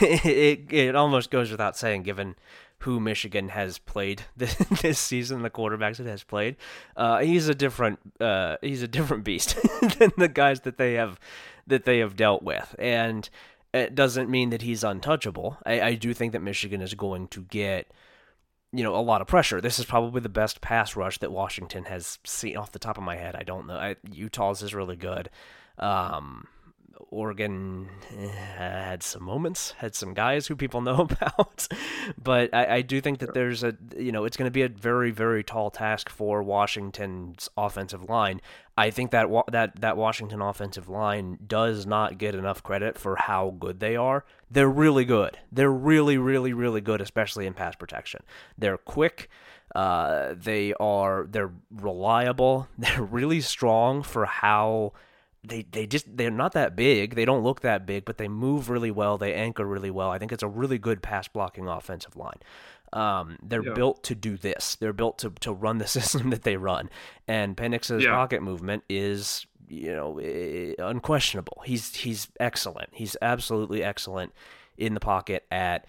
it it almost goes without saying given who Michigan has played this, this season, the quarterbacks it has played. Uh, he's a different uh, he's a different beast than the guys that they have that they have dealt with, and it doesn't mean that he's untouchable. I, I do think that Michigan is going to get you know, a lot of pressure. This is probably the best pass rush that Washington has seen off the top of my head. I don't know. I, Utah's is really good. Um, Oregon eh, had some moments, had some guys who people know about, but I, I do think that there's a you know it's going to be a very very tall task for Washington's offensive line. I think that that that Washington offensive line does not get enough credit for how good they are. They're really good. They're really really really good, especially in pass protection. They're quick. Uh, they are they're reliable. They're really strong for how they they just they're not that big. They don't look that big, but they move really well. They anchor really well. I think it's a really good pass blocking offensive line. Um, they're yeah. built to do this. They're built to to run the system that they run. And Penix's yeah. pocket movement is you know unquestionable. He's he's excellent. He's absolutely excellent in the pocket at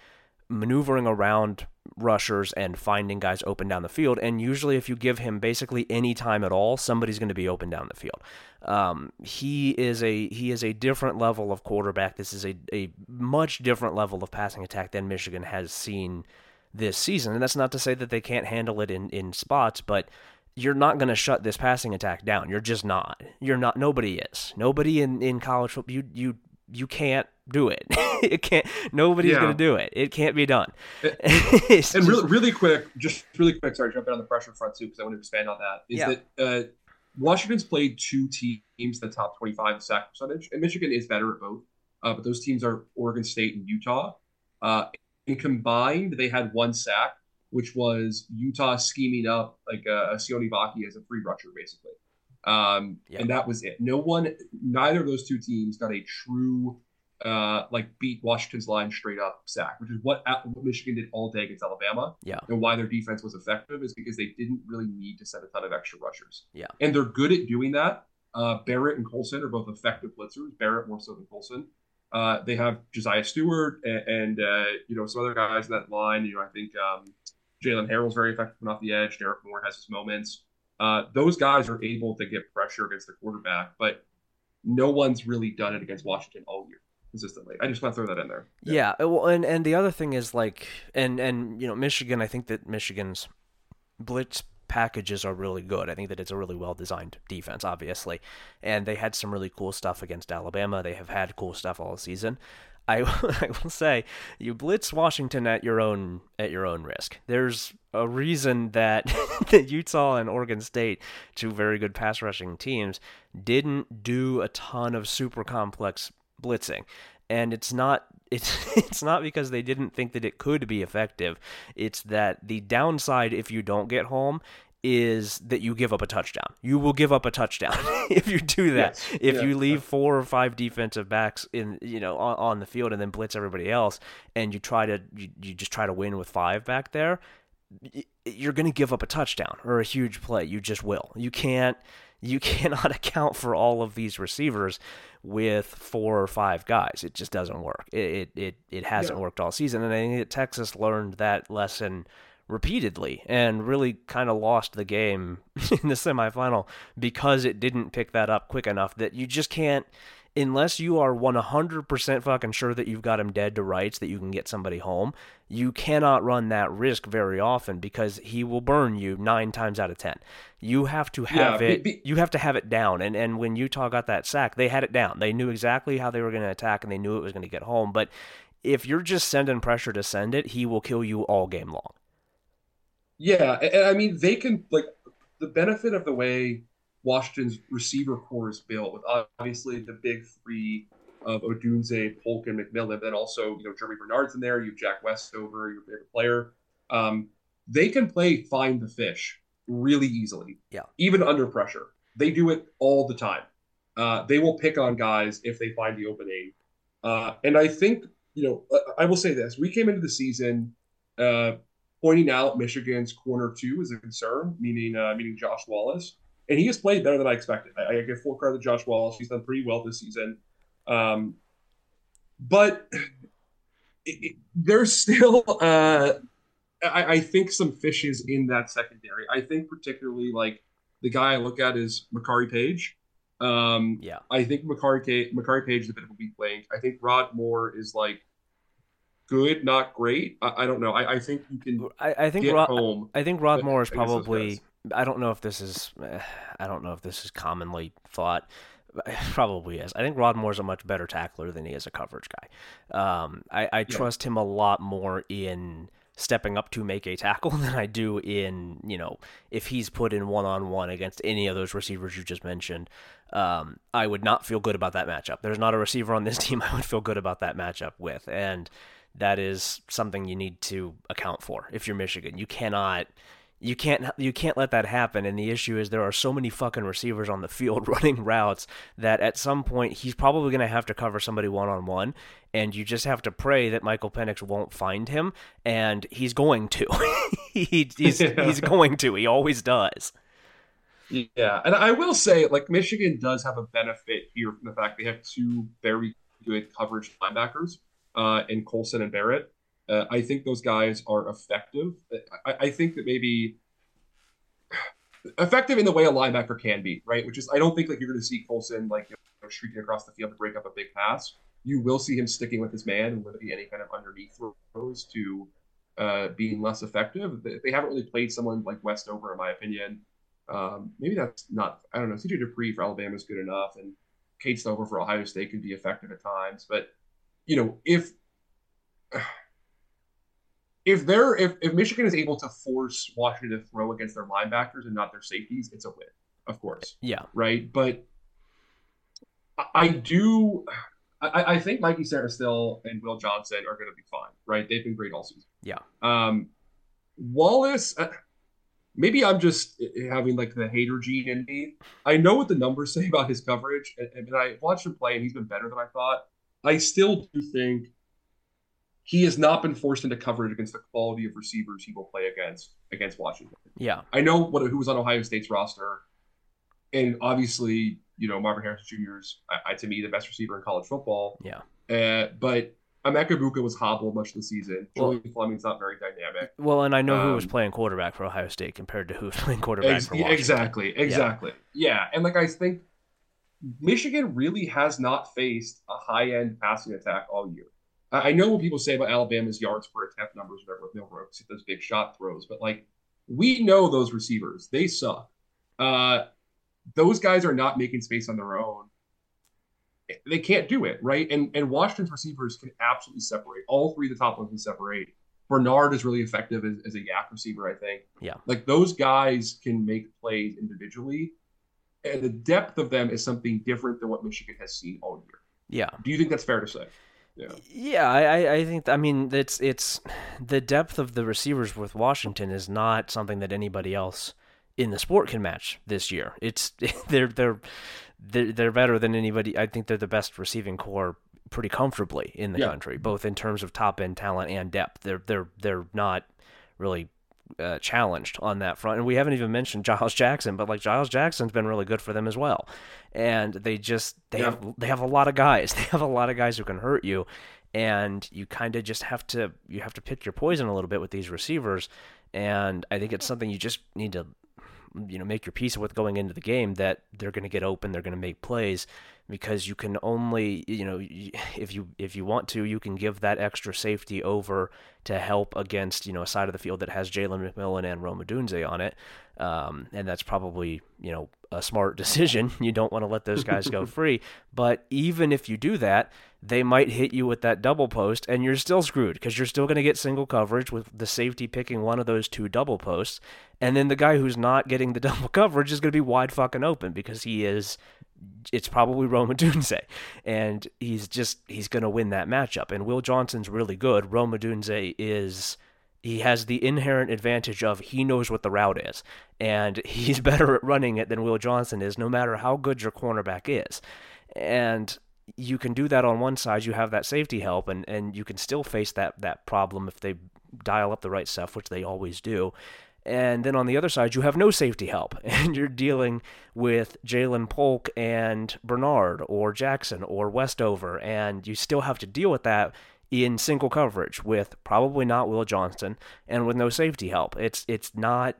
maneuvering around rushers and finding guys open down the field. And usually, if you give him basically any time at all, somebody's going to be open down the field. Um, he is a he is a different level of quarterback. This is a, a much different level of passing attack than Michigan has seen this season. And that's not to say that they can't handle it in, in spots, but you're not going to shut this passing attack down. You're just not. You're not. Nobody is. Nobody in, in college football. You you you can't do it. it can't. Nobody's yeah. going to do it. It can't be done. and just, really, really quick, just really quick. Sorry, jumping on the pressure front too, because I want to expand on that. Is yeah. that uh, Washington's played two teams the top 25 sack percentage, and Michigan is better at both. Uh, but those teams are Oregon State and Utah. Uh, and combined, they had one sack, which was Utah scheming up like a, a Sione Vaki as a free rusher, basically. Um. And that was it. No one, neither of those two teams got a true, uh, like beat Washington's line straight up sack, which is what, what Michigan did all day against Alabama. Yeah. And why their defense was effective is because they didn't really need to send a ton of extra rushers. Yeah. And they're good at doing that. Uh, Barrett and Colson are both effective blitzers. Barrett more so than Colson. Uh, they have Josiah Stewart and, and uh, you know some other guys in that line. You know, I think um, Jaylen Harrell's very effective off the edge. Derrick Moore has his moments. Uh, those guys are able to get pressure against the quarterback, but no one's really done it against Washington all year consistently. I just want to throw that in there. Yeah. yeah. Uh, well, and and the other thing is like, and and you know, Michigan. I think that Michigan's blitz packages are really good. I think that it's a really well designed defense, obviously, and they had some really cool stuff against Alabama. They have had cool stuff all season. I, I will say you blitz Washington at your own at your own risk. There's a reason that that Utah and Oregon State, two very good pass rushing teams, didn't do a ton of super complex blitzing. And it's not it's it's not because they didn't think that it could be effective. It's that the downside if you don't get home is that you give up a touchdown. You will give up a touchdown if you do that. Yes. If yeah. you leave four or five defensive backs in, you know, on, on, the field and then blitz everybody else, and you try to, you, you just try to win with five back there, you're going to give up a touchdown or a huge play. You just will. You can't. You cannot account for all of these receivers with four or five guys. It just doesn't work. It it it, it hasn't yeah. worked all season, and I think that Texas learned that lesson repeatedly and really kind of lost the game in the semifinal because it didn't pick that up quick enough that you just can't unless you are 100% fucking sure that you've got him dead to rights that you can get somebody home you cannot run that risk very often because he will burn you 9 times out of 10 you have to have yeah, it be, be, you have to have it down. And and when Utah got that sack they had it down. They knew exactly how they were going to attack and they knew it was going to get home. But if you're just sending pressure to send it he will kill you all game long. Yeah, and I mean they can like the benefit of the way Washington's receiver corps is built with obviously the big three of Odunze, Polk, and McMillan. Then also you know Germie Bernard's in there. You have Jack Westover, your favorite player. Um, they can play find the fish really easily. Yeah. Even under pressure, they do it all the time. Uh, they will pick on guys if they find the opening. Uh, and I think you know I will say this: we came into the season. Uh, pointing out Michigan's corner two is a concern, meaning uh, meaning Josh Wallace, and he has played better than I expected. I, I give full credit to Josh Wallace; he's done pretty well this season. Um, but it, it, there's still, uh, I, I, think, some fishes in that secondary. I think particularly like the guy I look at is Makari Paige. Um, yeah, I think Makari Makari Paige is a bit of a weak link. I think Rod Moore is like good, not great. I, I don't know. I, I, think you can. I, I think Rod, home, I think Rod Moore is probably. I don't know if this is. I don't know if this is commonly thought. Probably is. I think Rod Moore's a much better tackler than he is a coverage guy. Um, I, I yeah. trust him a lot more in stepping up to make a tackle than I do in, you know, if he's put in one on one against any of those receivers you just mentioned. Um, I would not feel good about that matchup. There's not a receiver on this team I would feel good about that matchup with. And that is something you need to account for if you're Michigan. You cannot you can't you can't let that happen. And the issue is there are so many fucking receivers on the field running routes that at some point he's probably going to have to cover somebody one on one and you just have to pray that Michael Penix won't find him. And he's going to. He, he's yeah. he's going to. He always does. Yeah. And I will say like Michigan does have a benefit here from the fact they have two very good coverage linebackers uh, and Colson and Barrett. Uh, I think those guys are effective. I, I, think that maybe effective in the way a linebacker can be, right? Which is I don't think like you're going to see Colson like you know, shrieking across the field to break up a big pass. You will see him sticking with his man and whether be any kind of underneath throws to uh, being less effective. They haven't really played someone like Westover, in my opinion. Um, maybe that's not. I don't know. CJ Dippre for Alabama is good enough, and Cade Stover for Ohio State can be effective at times, but you know, if if they're if, if Michigan is able to force Washington to throw against their linebackers and not their safeties, it's a win, of course. Yeah. Right. But I do I, I think Mikey Sainristil and Will Johnson are going to be fine, right? They've been great all season. Yeah. Um, Wallace, uh, maybe I'm just having like the hater gene in me. I know what the numbers say about his coverage, and, and I watched him play, and he's been better than I thought. I still do think he has not been forced into coverage against the quality of receivers he will play against against Washington. Yeah, I know what who was on Ohio State's roster, and obviously you know, Marvin Harrison Jr. is, I, I, to me, the best receiver in college football. Yeah. Uh, but Emeka Egbuka was hobbled much of the season. Well, Julian Fleming's not very dynamic. Well, and I know um, who was um, playing quarterback for Ohio State compared to who was playing quarterback ex- for Washington. Exactly, exactly. Yeah. yeah, and like I think Michigan really has not faced a high-end passing attack all year. I know what people say about Alabama's yards per attempt numbers, whatever, with Milroe, those big shot throws, but like we know those receivers, they suck. Uh, those guys are not making space on their own. They can't do it, right? And and Washington's receivers can absolutely separate. All three of the top ones can separate. Bernard is really effective as, as a YAC receiver, I think. Yeah. Like those guys can make plays individually. And the depth of them is something different than what Michigan has seen all year. Yeah. Do you think that's fair to say? Yeah. Yeah, I, I think I mean it's it's the depth of the receivers with Washington is not something that anybody else in the sport can match this year. It's they're they're they're, they're better than anybody. I think they're the best receiving corps pretty comfortably in the yeah. country, both in terms of top end talent and depth. They're they're they're not really uh, challenged on that front. And we haven't even mentioned Giles Jackson, but like Giles Jackson's been really good for them as well. And they just they yeah. have they have a lot of guys. They have a lot of guys who can hurt you, and you kind of just have to you have to pick your poison a little bit with these receivers. And I think it's something you just need to you know make your peace with going into the game that they're going to get open, they're going to make plays because you can only you know if you if you want to you can give that extra safety over to help against you know a side of the field that has Jalen McMillan and Rome Odunze on it. Um, and that's probably you know a smart decision. You don't want to let those guys go free. But even if you do that they might hit you with that double post and you're still screwed because you're still going to get single coverage with the safety picking one of those two double posts. And then the guy who's not getting the double coverage is going to be wide fucking open because he is it's probably Rome Odunze. And he's just he's gonna win that matchup. And Will Johnson's really good. Rome Odunze is he has the inherent advantage of he knows what the route is. And he's better at running it than Will Johnson is, no matter how good your cornerback is. And you can do that on one side, you have that safety help and, and you can still face that that problem if they dial up the right stuff, which they always do. And then on the other side, you have no safety help, and you're dealing with Ja'Lynn Polk and Bernard or Jackson or Westover, and you still have to deal with that in single coverage with probably not Will Johnson and with no safety help. It's it's not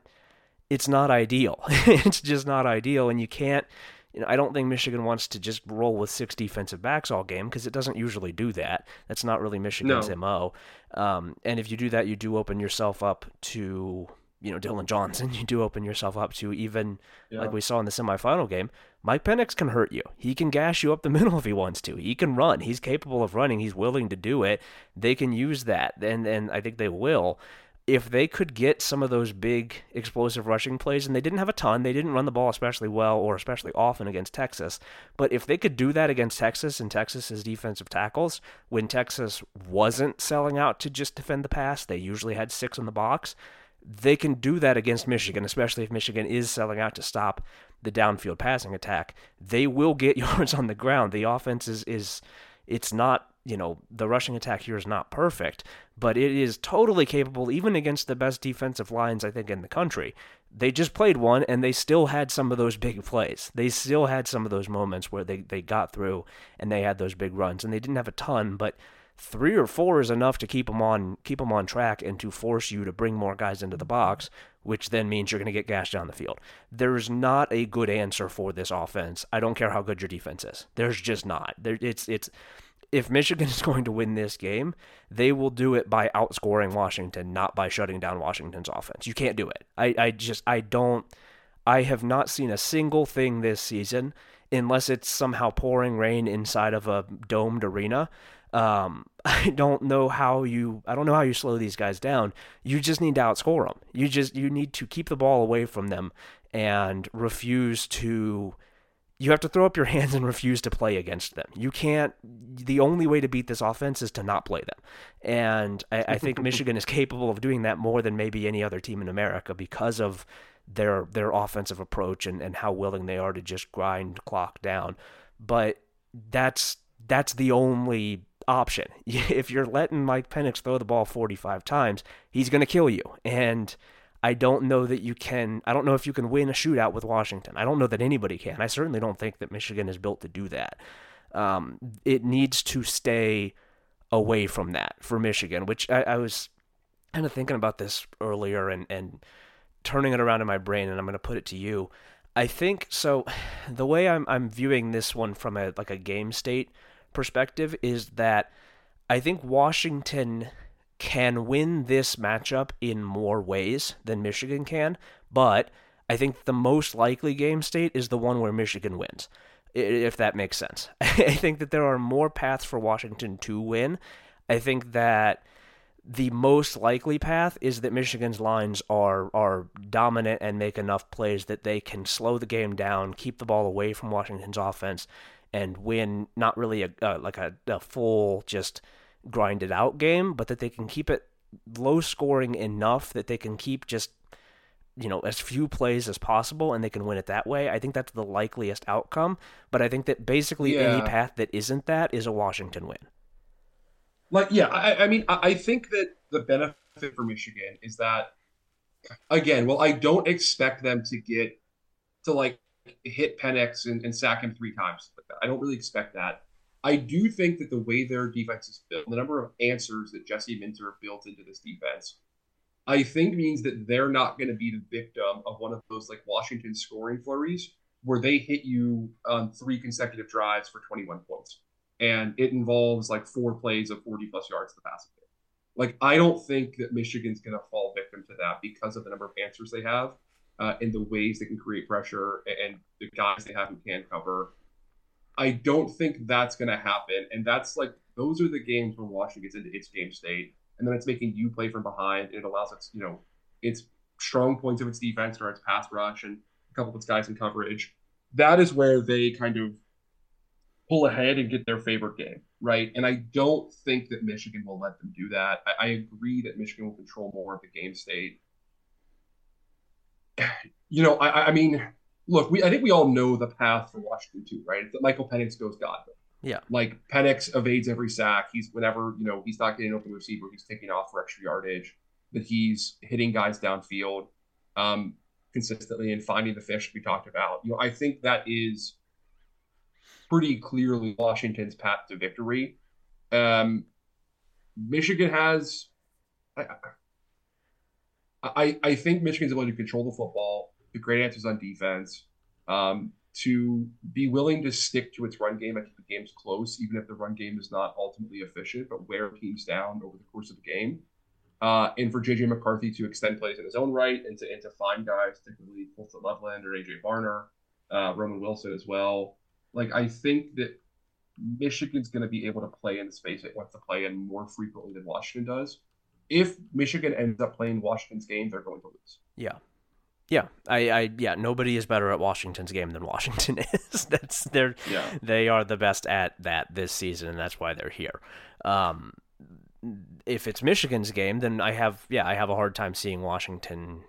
it's not ideal. it's just not ideal, and you can't. You know, I don't think Michigan wants to just roll with six defensive backs all game because it doesn't usually do that. That's not really Michigan's no. mo. Um, and if you do that, you do open yourself up to you know Dillon Johnson, you do open yourself up to even yeah. like we saw in the semifinal game. Mike Penix can hurt you. He can gash you up the middle if he wants to. He can run. He's capable of running. He's willing to do it. They can use that, and and I think they will. If they could get some of those big explosive rushing plays, and they didn't have a ton, they didn't run the ball especially well or especially often against Texas. But if they could do that against Texas and Texas's defensive tackles, when Texas wasn't selling out to just defend the pass, they usually had six in the box they can do that against Michigan, especially if Michigan is selling out to stop the downfield passing attack. They will get yards on the ground. The offense is, is it's not, you know, the rushing attack here is not perfect, but it is totally capable, even against the best defensive lines, I think, in the country. They just played one and they still had some of those big plays. They still had some of those moments where they, they got through and they had those big runs. And they didn't have a ton, but three or four is enough to keep them on keep them on track and to force you to bring more guys into the box, which then means you're going to get gashed down the field. There's not a good answer for this offense. I don't care how good your defense is. There's just not. There, it's it's if Michigan is going to win this game, they will do it by outscoring Washington, not by shutting down Washington's offense. You can't do it. I, I just I don't I have not seen a single thing this season unless it's somehow pouring rain inside of a domed arena um, I don't know how you I don't know how you slow these guys down. You just need to outscore them. You just you need to keep the ball away from them and refuse to you have to throw up your hands and refuse to play against them. You can't. The only way to beat this offense is to not play them, and I, I think Michigan is capable of doing that more than maybe any other team in America because of their their offensive approach and, and how willing they are to just grind clock down. But that's that's the only option. If you're letting Mike Penix throw the ball 45 times, he's going to kill you. And I don't know that you can. I don't know if you can win a shootout with Washington. I don't know that anybody can. I certainly don't think that Michigan is built to do that. Um, it needs to stay away from that for Michigan, which I, I was kind of thinking about this earlier and, and turning it around in my brain, and I'm going to put it to you. I think so. The way I'm I'm viewing this one from a like a game state perspective is that I think Washington can win this matchup in more ways than Michigan can, but I think the most likely game state is the one where Michigan wins, if that makes sense. I think that there are more paths for Washington to win. I think that the most likely path is that Michigan's lines are are dominant and make enough plays that they can slow the game down, keep the ball away from Washington's offense, and win not really a uh, like a, a full just grinded out game, but that they can keep it low scoring enough that they can keep just you know as few plays as possible and they can win it that way. I think that's the likeliest outcome, but I think that basically yeah. any path that isn't that is a Washington win. Like, yeah, I, I mean, I think that the benefit for Michigan is that, again, well, I don't expect them to get to like hit Penix and, and sack him three times. I don't really expect that. I do think that the way their defense is built, the number of answers that Jesse Minter built into this defense, I think means that they're not going to be the victim of one of those like Washington scoring flurries where they hit you on three consecutive drives for 21 points and it involves like four plays of 40 plus yards to pass. Like, I don't think that Michigan's going to fall victim to that because of the number of answers they have uh, and the ways they can create pressure and the guys they have who can cover. I don't think that's going to happen. And that's like, those are the games when Washington gets into its game state. And then it's making you play from behind. It allows its, you know, its strong points of its defense or its pass rush and a couple of its guys in coverage. That is where they kind of pull ahead and get their favorite game, right? And I don't think that Michigan will let them do that. I, I agree that Michigan will control more of the game state. You know, I, I mean, look, we I think we all know the path for Washington too, right? That Michael Penix goes God. Yeah. Like Penix evades every sack. He's whenever, you know, he's not getting open receiver, he's taking off for extra yardage, that he's hitting guys downfield um, consistently and finding the fish we talked about. You know, I think that is pretty clearly Washington's path to victory. Um, Michigan has, I, I, I think Michigan's ability to control the football, the great answers on defense, um, to be willing to stick to its run game and keep the games close, even if the run game is not ultimately efficient, but wear teams down over the course of the game. Uh, and for JJ McCarthy to extend plays in his own right and to, and to find guys, particularly Colston Loveland or AJ Barner, uh, Roman Wilson as well, like I think that Michigan's going to be able to play in the space it wants to play in more frequently than Washington does. If Michigan ends up playing Washington's game, they're going to lose. Yeah. Yeah, I, I, yeah, nobody is better at Washington's game than Washington is. that's they're, yeah. they are the best at that this season, and that's why they're here. Um, if it's Michigan's game, then I have, yeah, I have a hard time seeing Washington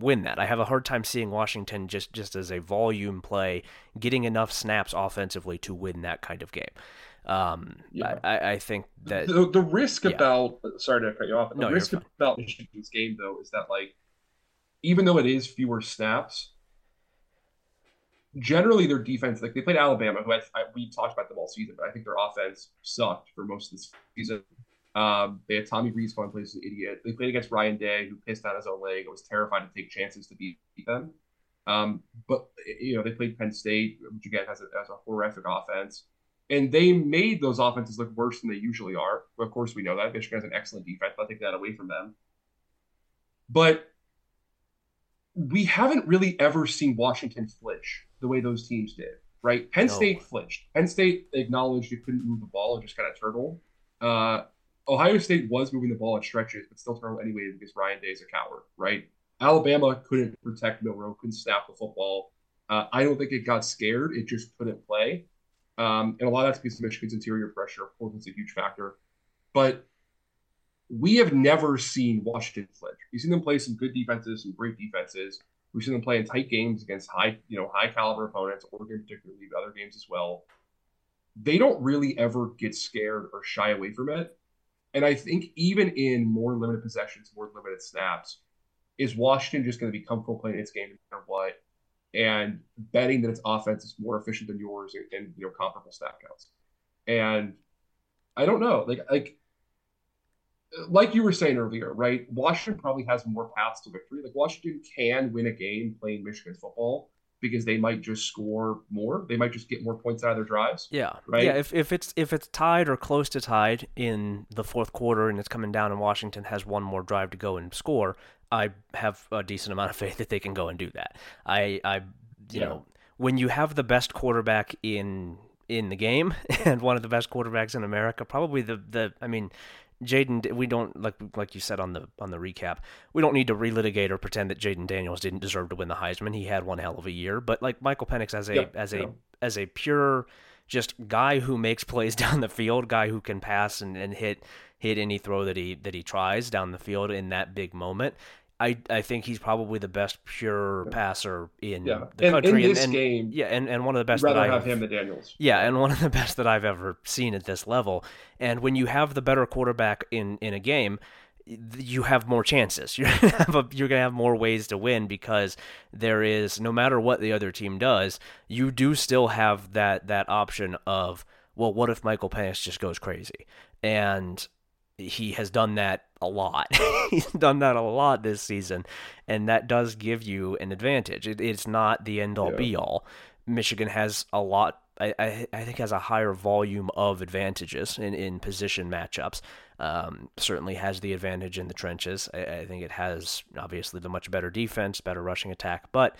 win that. I have a hard time seeing Washington just just as a volume play getting enough snaps offensively to win that kind of game. Um, yeah. I, I think that the, the risk yeah. about sorry to cut you off. The no, risk about Michigan's game though is that like even though it is fewer snaps, generally their defense like they played Alabama, who I, I, we talked about them all season, but I think their offense sucked for most of this season. Um, they had Tommy Rees going plays an idiot. They played against Ryan Day, who pissed on his own leg and was terrified to take chances to beat them. Um, but you know they played Penn State, which again has a, has a horrific offense, and they made those offenses look worse than they usually are. But of course, we know that Michigan has an excellent defense. I'll take that away from them. But we haven't really ever seen Washington flinch the way those teams did, right? Penn no. State flinched. Penn State acknowledged it couldn't move the ball and just kind of turtled. Uh, Ohio State was moving the ball in stretches, but still throw anyway because Ryan Day is a coward, right? Alabama couldn't protect Milroe, couldn't snap the football. Uh, I don't think it got scared; it just couldn't play. Um, and a lot of that's because of Michigan's interior pressure. Of course, it's a huge factor. But we have never seen Washington flinch. We've seen them play some good defenses, some great defenses. We've seen them play in tight games against high, you know, high caliber opponents, Oregon particularly, other games as well. They don't really ever get scared or shy away from it. And I think even in more limited possessions, more limited snaps, is Washington just going to be comfortable playing its game no matter what, and betting that its offense is more efficient than yours and, and you know comparable stat counts. And I don't know, like like like you were saying earlier, right? Washington probably has more paths to victory. Like Washington can win a game playing Michigan's football because they might just score more. They might just get more points out of their drives. Yeah. Right. Yeah. If, if it's if it's tied or close to tied in the fourth quarter and it's coming down and Washington has one more drive to go and score, I have a decent amount of faith that they can go and do that. I I you yeah. know when you have the best quarterback in in the game and one of the best quarterbacks in America, probably the the I mean Jayden, we don't like like you said on the on the recap. We don't need to relitigate or pretend that Jayden Daniels didn't deserve to win the Heisman. He had one hell of a year, but like Michael Penix as a yeah, as a as a pure just guy who makes plays down the field, guy who can pass and, and hit hit any throw that he that he tries down the field in that big moment. I, I think he's probably the best pure passer in yeah. the and, country. In this and, game, yeah, and, and one of the best. Rather that have him than Daniels. Yeah, and one of the best that I've ever seen at this level. And when you have the better quarterback in in a game, you have more chances. You're gonna have a, you're gonna have more ways to win because there is no matter what the other team does, you do still have that that option of well, what if Michael Penix just goes crazy? And he has done that a lot. He's done that a lot this season, and that does give you an advantage. It, it's not the end all yeah. be all. Michigan has a lot. I, I, I, think has a higher volume of advantages in, in position matchups. Um, certainly has the advantage in the trenches. I, I think it has obviously the much better defense, better rushing attack, but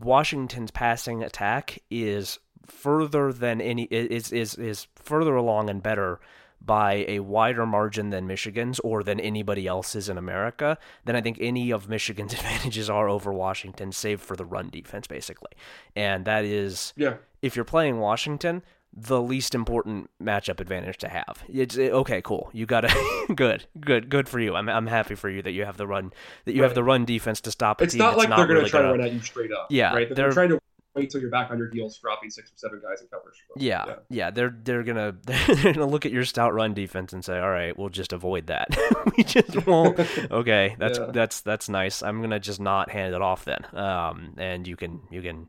Washington's passing attack is further than any is is is further along and better by a wider margin than Michigan's or than anybody else's in America, then I think any of Michigan's advantages are over Washington, save for the run defense, basically. And that is, yeah. if you're playing Washington, the least important matchup advantage to have. It's eh, okay, cool. You got a good, good, good for you. I'm I'm happy for you that you have the run that you right. have the run defense to stop. it's not like they're going to try to run at you straight up. Yeah, right. They're, they're trying to wait till you're back on your heels, dropping six or seven guys in coverage. Yeah, yeah, yeah, They're they're gonna they're gonna look at your stout run defense and say, all right, we'll just avoid that. we just won't. Okay, that's yeah. that's that's nice. I'm gonna just not hand it off then. Um, and you can you can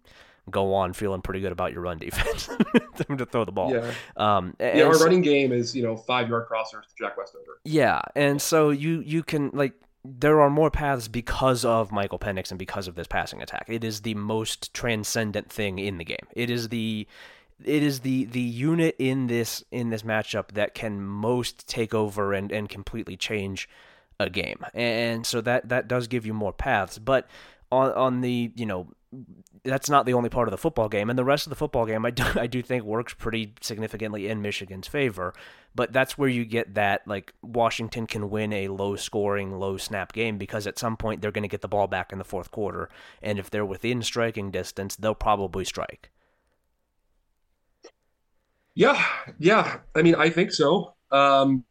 go on feeling pretty good about your run defense to throw the ball. Yeah. Um, yeah, our so, running game is you know five yard crossers to Jack Westover. Yeah, and so you you can like there are more paths because of Michael Penix and because of this passing attack. It is the most transcendent thing in the game. It is the it is the the unit in this in this matchup that can most take over and and completely change a game. And so that that does give you more paths, but on on the, you know, that's not the only part of the football game, and the rest of the football game, I do, I do think works pretty significantly in Michigan's favor. But that's where you get that like Washington can win a low scoring, low snap game because at some point they're going to get the ball back in the fourth quarter, and if they're within striking distance, they'll probably strike. Yeah, yeah. I mean, I think so. Um,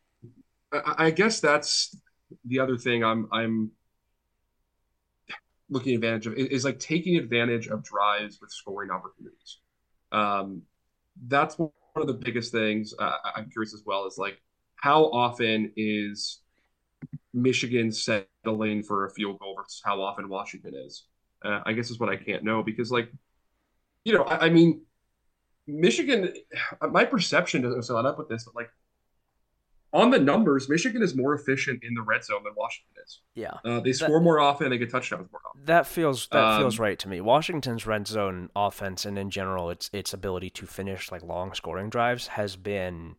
I, I guess that's the other thing I'm I'm looking advantage of is, like taking advantage of drives with scoring opportunities. Um, that's one of the biggest things uh, I'm curious as well is like how often is Michigan settling for a field goal versus how often Washington is. Uh, I guess is what I can't know because like you know I, I mean Michigan my perception doesn't line up with this but like on the numbers, Michigan is more efficient in the red zone than Washington is. Yeah, uh, they score that, more often, they get touchdowns more often. That feels that um, feels right to me. Washington's red zone offense and in general, its its ability to finish like long scoring drives has been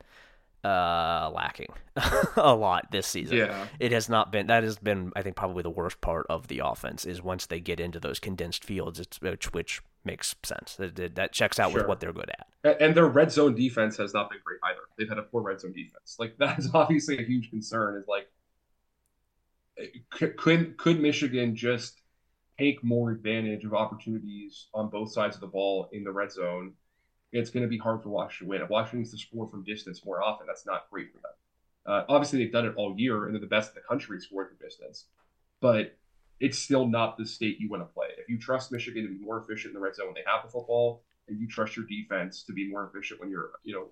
uh, lacking a lot this season. Yeah. It has not been that has been I think probably the worst part of the offense is once they get into those condensed fields it's which, which makes sense. That, that checks out sure. with what they're good at. And their red zone defense has not been great either. They've had a poor red zone defense. Like that's obviously a huge concern is like could could Michigan just take more advantage of opportunities on both sides of the ball in the red zone it's going to be hard for Washington to win. If Washington needs to score from distance more often, that's not great for them. Uh, obviously, they've done it all year, and they're the best in the country scoring from distance. But it's still not the state you want to play. If you trust Michigan to be more efficient in the red zone when they have the football, and you trust your defense to be more efficient when you're, you know,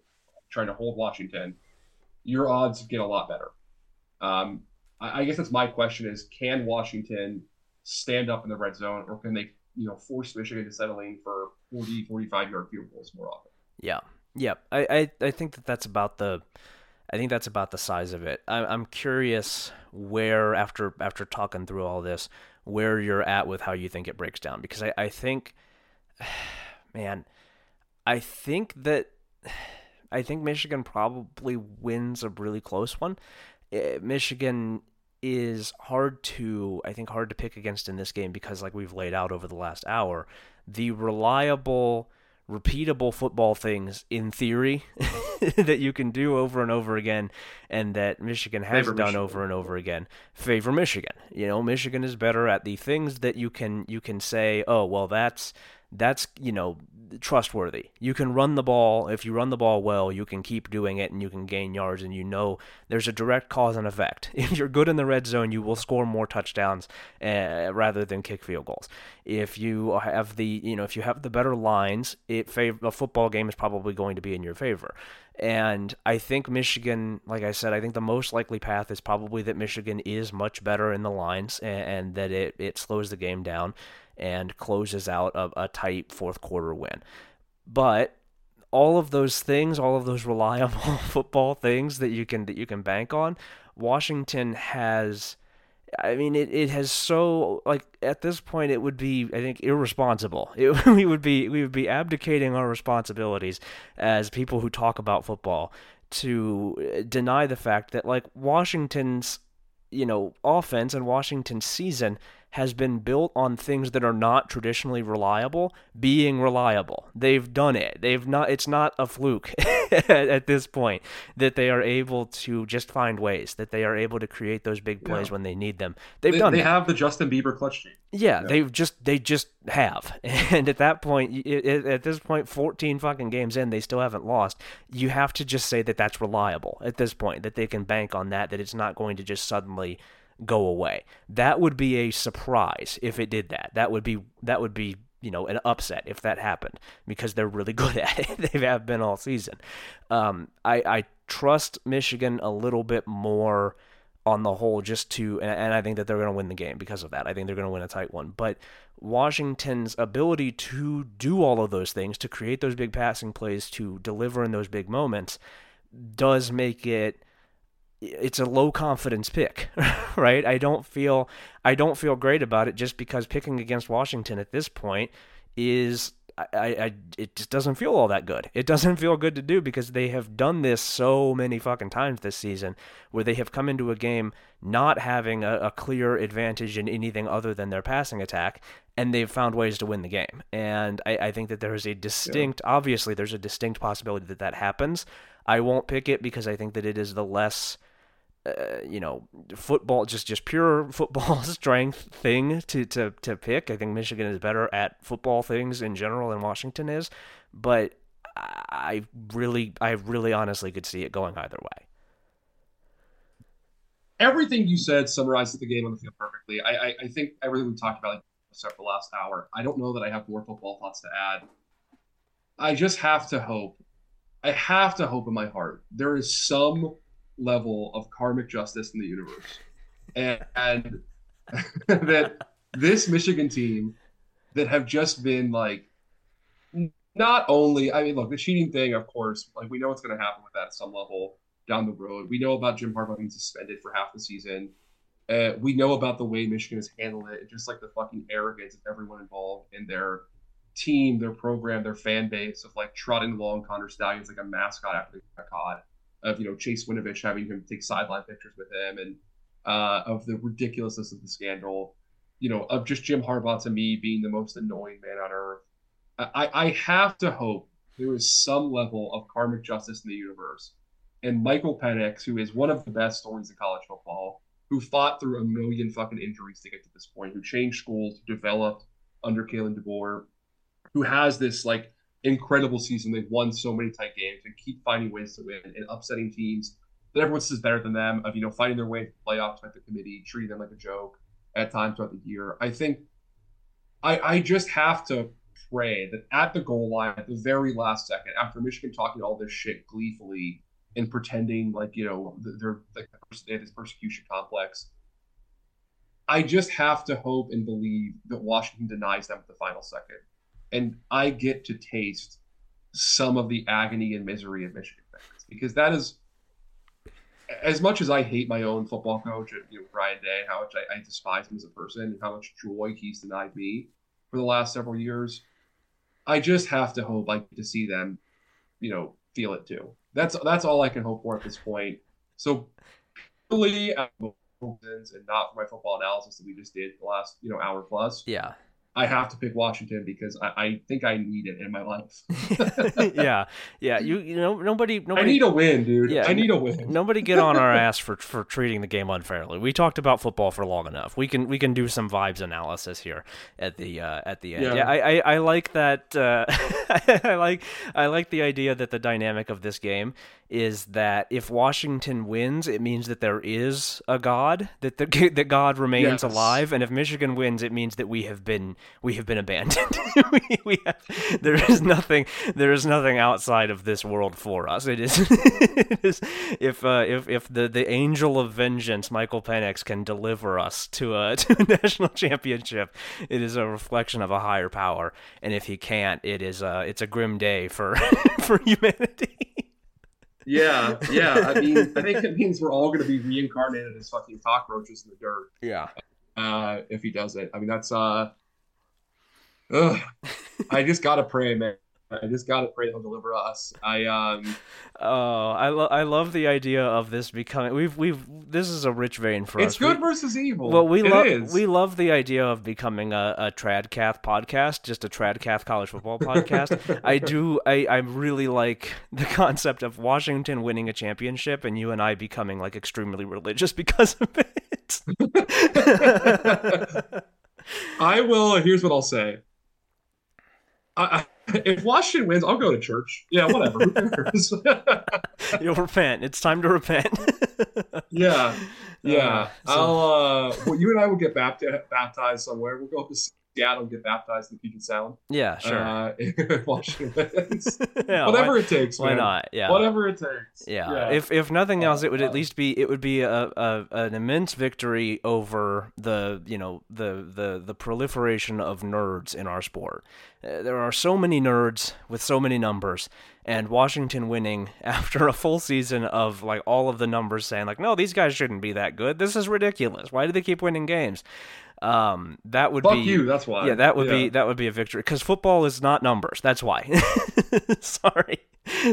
trying to hold Washington, your odds get a lot better. Um, I, I guess that's my question: is can Washington stand up in the red zone, or can they, you know, force Michigan to settle in for 40, 45 yard field goals more often? Yeah, yeah. I, I, I think that that's about the. I think that's about the size of it. I, I'm curious where after after talking through all this, where you're at with how you think it breaks down because I, I think, man, I think that I think Michigan probably wins a really close one. Eh, Michigan is hard to I think hard to pick against in this game because like we've laid out over the last hour, the reliable repeatable football things in theory that you can do over and over again and that Michigan has Favor done Michigan. over and over again favor Michigan. You know, Michigan is better at the things that you can you can say, "Oh, well that's that's you know trustworthy. You can run the ball. If you run the ball well, you can keep doing it and you can gain yards and you know there's a direct cause and effect. If you're good in the red zone, you will score more touchdowns uh, rather than kick field goals. If you have the, you know, if you have the better lines, it fav- a football game is probably going to be in your favor. And I think Michigan, like I said, I think the most likely path is probably that Michigan is much better in the lines and, and that it, it slows the game down and closes out a, a tight fourth quarter win. But all of those things, all of those reliable football things that you can that you can bank on, Washington has I mean, it, it has so like at this point it would be I think irresponsible. It, we would be we would be abdicating our responsibilities as people who talk about football to uh, deny the fact that like Washington's you know offense and Washington's season has been built on things that are not traditionally reliable being reliable. They've done it. They've not it's not a fluke at this point that they are able to just find ways that they are able to create those big plays yeah. when they need them. They've they, done They that. have the Justin Bieber clutch gene. Yeah, yeah, they've just they just have. And at that point at this point 14 fucking games in, they still haven't lost. You have to just say that that's reliable at this point that they can bank on that that it's not going to just suddenly go away. That would be a surprise if it did that. That would be that would be you know an upset if that happened because they're really good at it. they have been all season. Um, I I trust Michigan a little bit more on the whole just to and, and I think that they're going to win the game because of that. I think they're going to win a tight one. But Washington's ability to do all of those things, to create those big passing plays, to deliver in those big moments does make it it's a low confidence pick, right? I don't feel I don't feel great about it just because picking against Washington at this point is I, I it just doesn't feel all that good. It doesn't feel good to do because they have done this so many fucking times this season where they have come into a game not having a, a clear advantage in anything other than their passing attack and they've found ways to win the game. And I, I think that there is a distinct yeah. obviously there's a distinct possibility that that happens. I won't pick it because I think that it is the less uh, you know, football, just just pure football strength thing to, to, to pick. I think Michigan is better at football things in general than Washington is, but I really, I really honestly could see it going either way. Everything you said summarizes the game on the field perfectly. I, I, I think everything we talked about except for the last hour. I don't know that I have more football thoughts to add. I just have to hope. I have to hope in my heart there is some level of karmic justice in the universe, and, and that this Michigan team that have just been like not only I mean look the cheating thing of course like we know what's going to happen with that at some level down the road. We know about Jim Harbaugh being suspended for half the season. Uh, we know about the way Michigan has handled it just like the fucking arrogance of everyone involved in their team their program their fan base of like trotting along Connor Stalions like a mascot after they got caught of you know Chase Winovich having him take sideline pictures with him, and uh, of the ridiculousness of the scandal, you know, of just Jim Harbaugh to me being the most annoying man on earth. I, I have to hope there is some level of karmic justice in the universe. And Michael Penix, who is one of the best stories in college football, who fought through a million fucking injuries to get to this point, who changed schools, developed under Kalen DeBoer, who has this like incredible season. They've won so many tight games and keep finding ways to win and upsetting teams that everyone says better than them. Of you know finding their way to playoffs like the committee, treating them like a joke at times throughout the year. I think I I just have to pray that at the goal line, at the very last second, after Michigan talking all this shit gleefully and pretending like you know they're they have this persecution complex. I just have to hope and believe that Washington denies them at the final second. And I get to taste some of the agony and misery of Michigan fans because that is as much as I hate my own football coach, you know, Ryan Day, how much I, I despise him as a person and how much joy he's denied me for the last several years, I just have to hope get to see them, you know, feel it too. That's that's all I can hope for at this point. So, really, and not for my football analysis that we just did the last you know hour plus. Yeah. I have to pick Washington because I, I think I need it in my life. yeah, yeah. You you know nobody nobody. I need a win, dude. Yeah, I need a win. nobody get on our ass for for treating the game unfairly. We talked about football for long enough. We can we can do some vibes analysis here at the uh, at the end. Yeah, yeah I, I, I like that. Uh, I like I like the idea that the dynamic of this game is that if Washington wins, it means that there is a God, that the, that God remains yes. alive, and if Michigan wins, it means that we have been we have been abandoned. we, we have, there is nothing there is nothing outside of this world for us. It is, it is if uh, if if the the angel of vengeance, Michael Penix, can deliver us to a to a national championship, it is a reflection of a higher power, and if he can't, it is a it's a grim day for for humanity. Yeah, yeah. I mean, I think it means we're all going to be reincarnated as fucking cockroaches in the dirt. Yeah. Uh, if he does it, I mean, that's uh. Ugh. I just gotta pray, man. I just gotta pray he'll deliver us. I um. Oh, I love I love the idea of this becoming. We've we've this is a rich vein for it's us. It's good we, versus evil. Well, we love we love the idea of becoming a, a Tradcath podcast, just a Tradcath college football podcast. I do. I I really like the concept of Washington winning a championship and you and I becoming like extremely religious because of it. I will. Here's what I'll say. I, if Washington wins, I'll go to church. Yeah, whatever. You'll repent. It's time to repent. yeah, yeah. Uh, so... I'll. Uh, well, you and I will get baptized, baptized somewhere. We'll go up to Seattle and get baptized in Puget Sound. Yeah, sure. Uh, Washington yeah, Whatever why, it takes. Why man. not? Yeah. Whatever it takes. Yeah. yeah. If if nothing else, it would at least be it would be a, a an immense victory over the you know the the the proliferation of nerds in our sport. Uh, there are so many nerds with so many numbers, and Washington winning after a full season of like all of the numbers saying like, no, these guys shouldn't be that good. This is ridiculous. Why do they keep winning games? Um, that would Fuck be you. That's why. Yeah, that would yeah. be that would be a victory because football is not numbers. That's why. Sorry.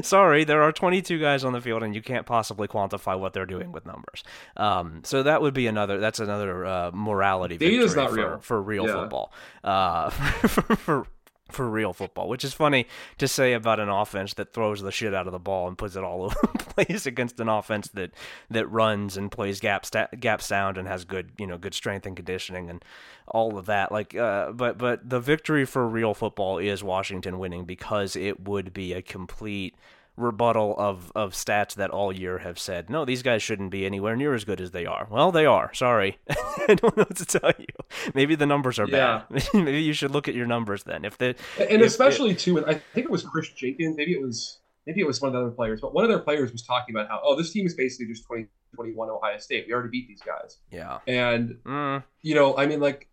Sorry, there are 22 guys on the field, and you can't possibly quantify what they're doing with numbers. Um, so that would be another. That's another uh, morality victory for, real. for real yeah. football. Uh, for, for, for real football, which is funny to say about an offense that throws the shit out of the ball and puts it all over the place against an offense that that runs and plays gap sta- gap sound and has good you know good strength and conditioning and all of that. Like, uh, but but the victory for real football is Washington winning because it would be a complete rebuttal of, of stats that all year have said, no, these guys shouldn't be anywhere near as good as they are. Well, they are. Sorry. I don't know what to tell you. Maybe the numbers are yeah. bad. maybe you should look at your numbers then. If the And if, especially too, I think it was Kris Jenkins, maybe it was maybe it was one of the other players, but one of their players was talking about how, oh, this team is basically just 2021 Ohio State. We already beat these guys. Yeah. And mm. you know, I mean like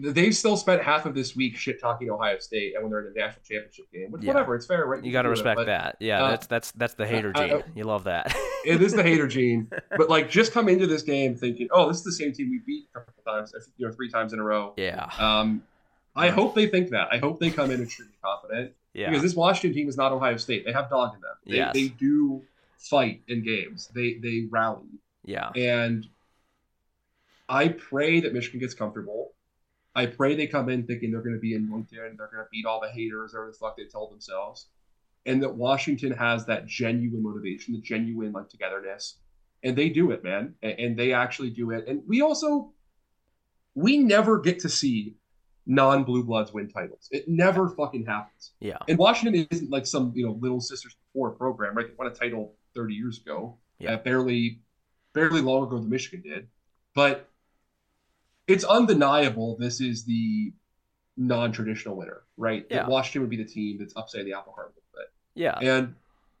they've still spent half of this week shit talking Ohio State, and when they're in a national championship game, which yeah. whatever, it's fair, right? You got to respect but, that. Yeah, uh, that's that's that's the hater gene. I, you love that. it is the hater gene, but like just come into this game thinking, oh, this is the same team we beat a couple times, you know, three times in a row. Yeah. Um, I hope they think that. I hope they come in extremely confident. Yeah. Because this Washington team is not Ohio State. They have dog in them. They, yes. they do fight in games. They they rally. Yeah. And I pray that Michigan gets comfortable. I pray they come in thinking they're going to be anointed and they're going to beat all the haters or the fuck they tell themselves. And that Washington has that genuine motivation, the genuine like togetherness. And they do it, man. And they actually do it. And we also, we never get to see non blue bloods win titles. It never fucking happens. Yeah. And Washington isn't like some, you know, little sisters before program, right? They won a title 30 years ago. Yeah. Uh, barely, barely long ago than Michigan did. But it's undeniable this is the non-traditional winner, right? Yeah. Washington would be the team that's upsetting the apple cart a little bit. Yeah. And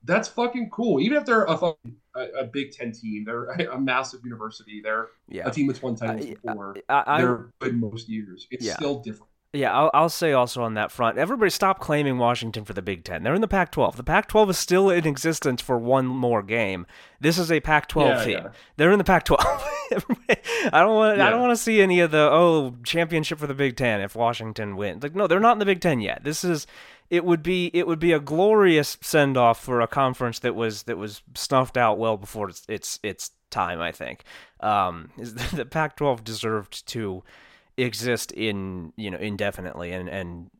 that's fucking cool. Even if they're a fucking a, a Big Ten team. They're a massive university. They're Yeah. a team that's won titles I- before. I, I, They're good most years. It's Yeah. still different. Yeah, I'll, I'll say also on that front, everybody stop claiming Washington for the Big Ten. They're in the Pac 12. The Pac 12 is still in existence for one more game. This is a Pac 12 Yeah, team. They're in the Pac 12. I don't want I don't want to see any of the oh championship for the Big Ten if Washington wins. Like no, they're not in the Big Ten yet. This is it would be it would be a glorious send off for a conference that was that was snuffed out well before its its, its time. I think um, is the Pac 12 deserved to exist in you know indefinitely and and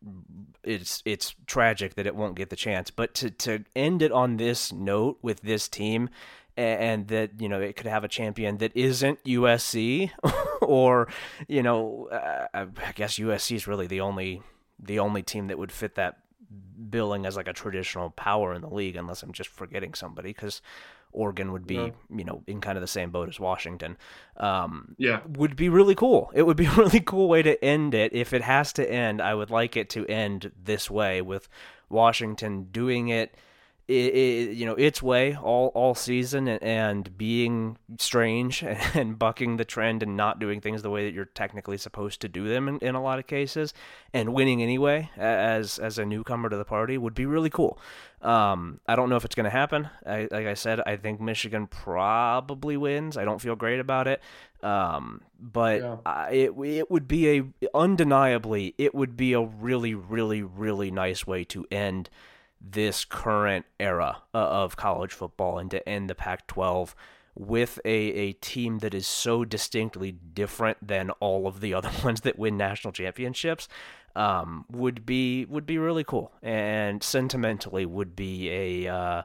it's it's tragic that it won't get the chance but to to end it on this note with this team and that you know it could have a champion that isn't USC or you know uh, I guess USC is really the only the only team that would fit that billing as like a traditional power in the league unless I'm just forgetting somebody cuz Oregon would be Yeah. you know in kind of the same boat as Washington um Yeah. would be really cool. It would be a really cool way to end it. If it has to end, I would like it to end this way with Washington doing it, i i you know, its way all all season and, and being strange and bucking the trend and not doing things the way that you're technically supposed to do them in, in a lot of cases, and winning anyway as as a newcomer to the party would be really cool. Um, I don't know if it's going to happen. I, like I said, I think Michigan probably wins. I don't feel great about it. Um, but Yeah. I, it it would be a undeniably it would be a really really really nice way to end this current era uh, of college football and to end the Pac-12 with a, a team that is so distinctly different than all of the other ones that win national championships um, would be would be really cool. And sentimentally would be a uh,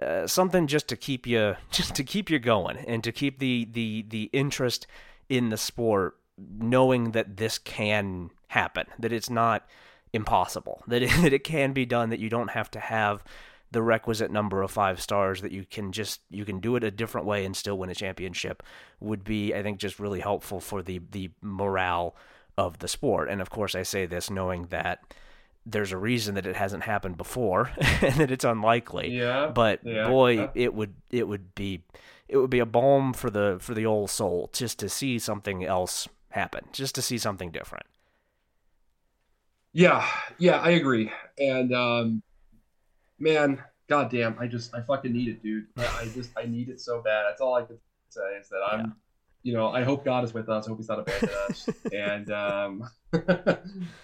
uh, something just to keep you just to keep you going and to keep the the the interest in the sport knowing that this can happen that it's not impossible that it, that it can be done that you don't have to have the requisite number of five stars that you can just you can do it a different way and still win a championship would be I think just really helpful for the the morale of the sport and of course I say this knowing that there's a reason that it hasn't happened before and that it's unlikely Yeah. but yeah, boy yeah. it would it would be it would be a balm for the for the old soul just to see something else happen just to see something different Yeah, yeah, I agree. And um man, goddamn, I just I fucking need it, dude. I, I just I need it so bad. That's all I can say is that I'm Yeah. you know, I hope God is with us. I hope he's not abandoning us. and um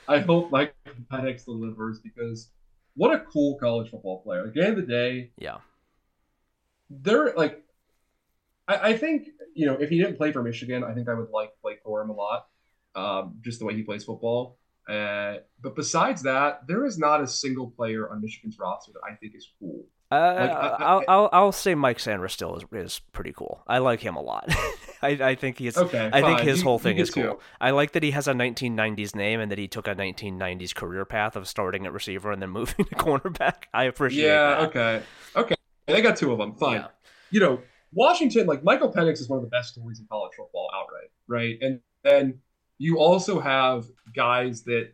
I hope Mike Penix delivers because what a cool college football player. At the end of the day, yeah they're like I, I think you know if he didn't play for Michigan, I think I would like Blake Corum a lot, um, just the way he plays football. Uh, but besides that, there is not a single player on Michigan's roster that I think is cool. uh, I- I- I'll, I'll I'll say Mike Sanders still is, is pretty cool. I like him a lot. I, I think he's Okay, I think his You- whole thing is cool. to. I like that he has a 1990s name and that he took a 1990s career path of starting at receiver and then moving to cornerback. I appreciate Yeah, that. okay, okay. They got two of them. Fine. Yeah. You know, Washington, like Michael Penix is one of the best stories in college football outright, right? And then you also have guys that,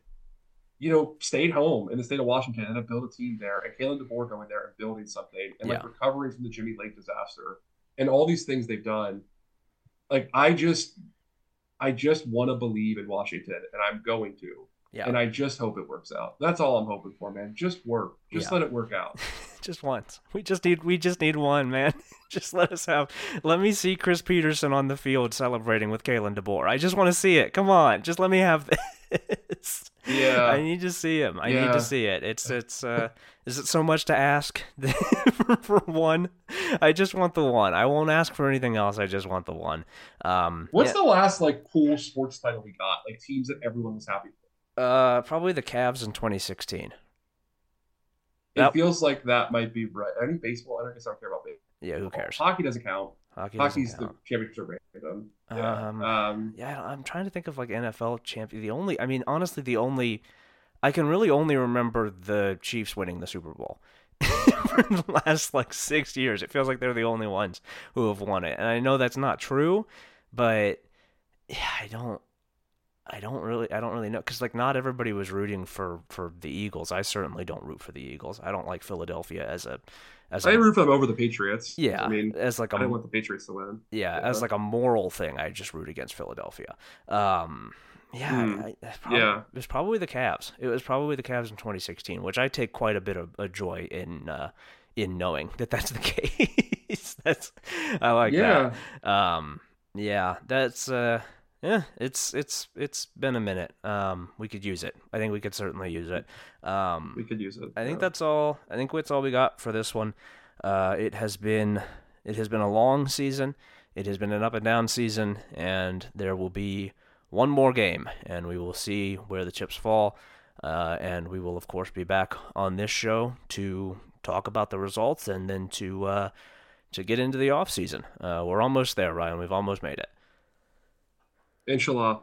you know, stayed home in the state of Washington and have built a team there, and Kalen DeBoer going there and building something, and like Yeah. recovering from the Jimmy Lake disaster, and all these things they've done. Like I just, I just want to believe in Washington, and I'm going to. Yeah. And I just hope it works out. That's all I'm hoping for, man. Just work. Just Yeah. let it work out. just once. We just need we just need one, man. just let us have let me see Chris Petersen on the field celebrating with Kalen DeBoer. I just want to see it. Come on. Just let me have this. Yeah. I need to see him. I need to see it. It's it's uh is it so much to ask for, for one? I just want the one. I won't ask for anything else. I just want the one. Um What's yeah, the last like cool sports title we got? Like teams that everyone was happy for. uh probably the Cavs in 2016. It feels like that might be right. I think baseball. I don't guess I don't care about baseball. Yeah, who cares? Hockey doesn't count. Hockey Hockey's the count. championship random. Yeah. Um, Um, Yeah, I'm trying to think of like NFL champion. The only, I mean, honestly, the only, I can really only remember the Chiefs winning the Super Bowl for the last like six years. It feels like they're the only ones who have won it, and I know that's not true, but yeah, I don't. I don't really, I don't really know, because like not everybody was rooting for for the Eagles. I certainly don't root for the Eagles. I don't like Philadelphia as a, as I a, root for them over the Patriots. yeah, I mean, as like I a didn't want the Patriots to win. yeah, Yeah. as like a moral thing. I just root against Philadelphia. Um, yeah, Hmm. I, probably, Yeah. it was probably the Cavs. It was probably the Cavs in 2016, which I take quite a bit of a joy in uh, in knowing that that's the case. that's I like yeah, that. Um, yeah, that's uh, yeah, it's it's it's been a minute. Um, we could use it. I think we could certainly use it. Um, we could use it. I think yeah. that's all. I think that's all we got for this one. Uh, it has been it has been a long season. It has been an up and down season, and there will be one more game, and we will see where the chips fall. Uh, and we will, of course, be back on this show to talk about the results and then to uh, to get into the off season. Uh, we're almost there, Ryan. We've almost made it. Inshallah.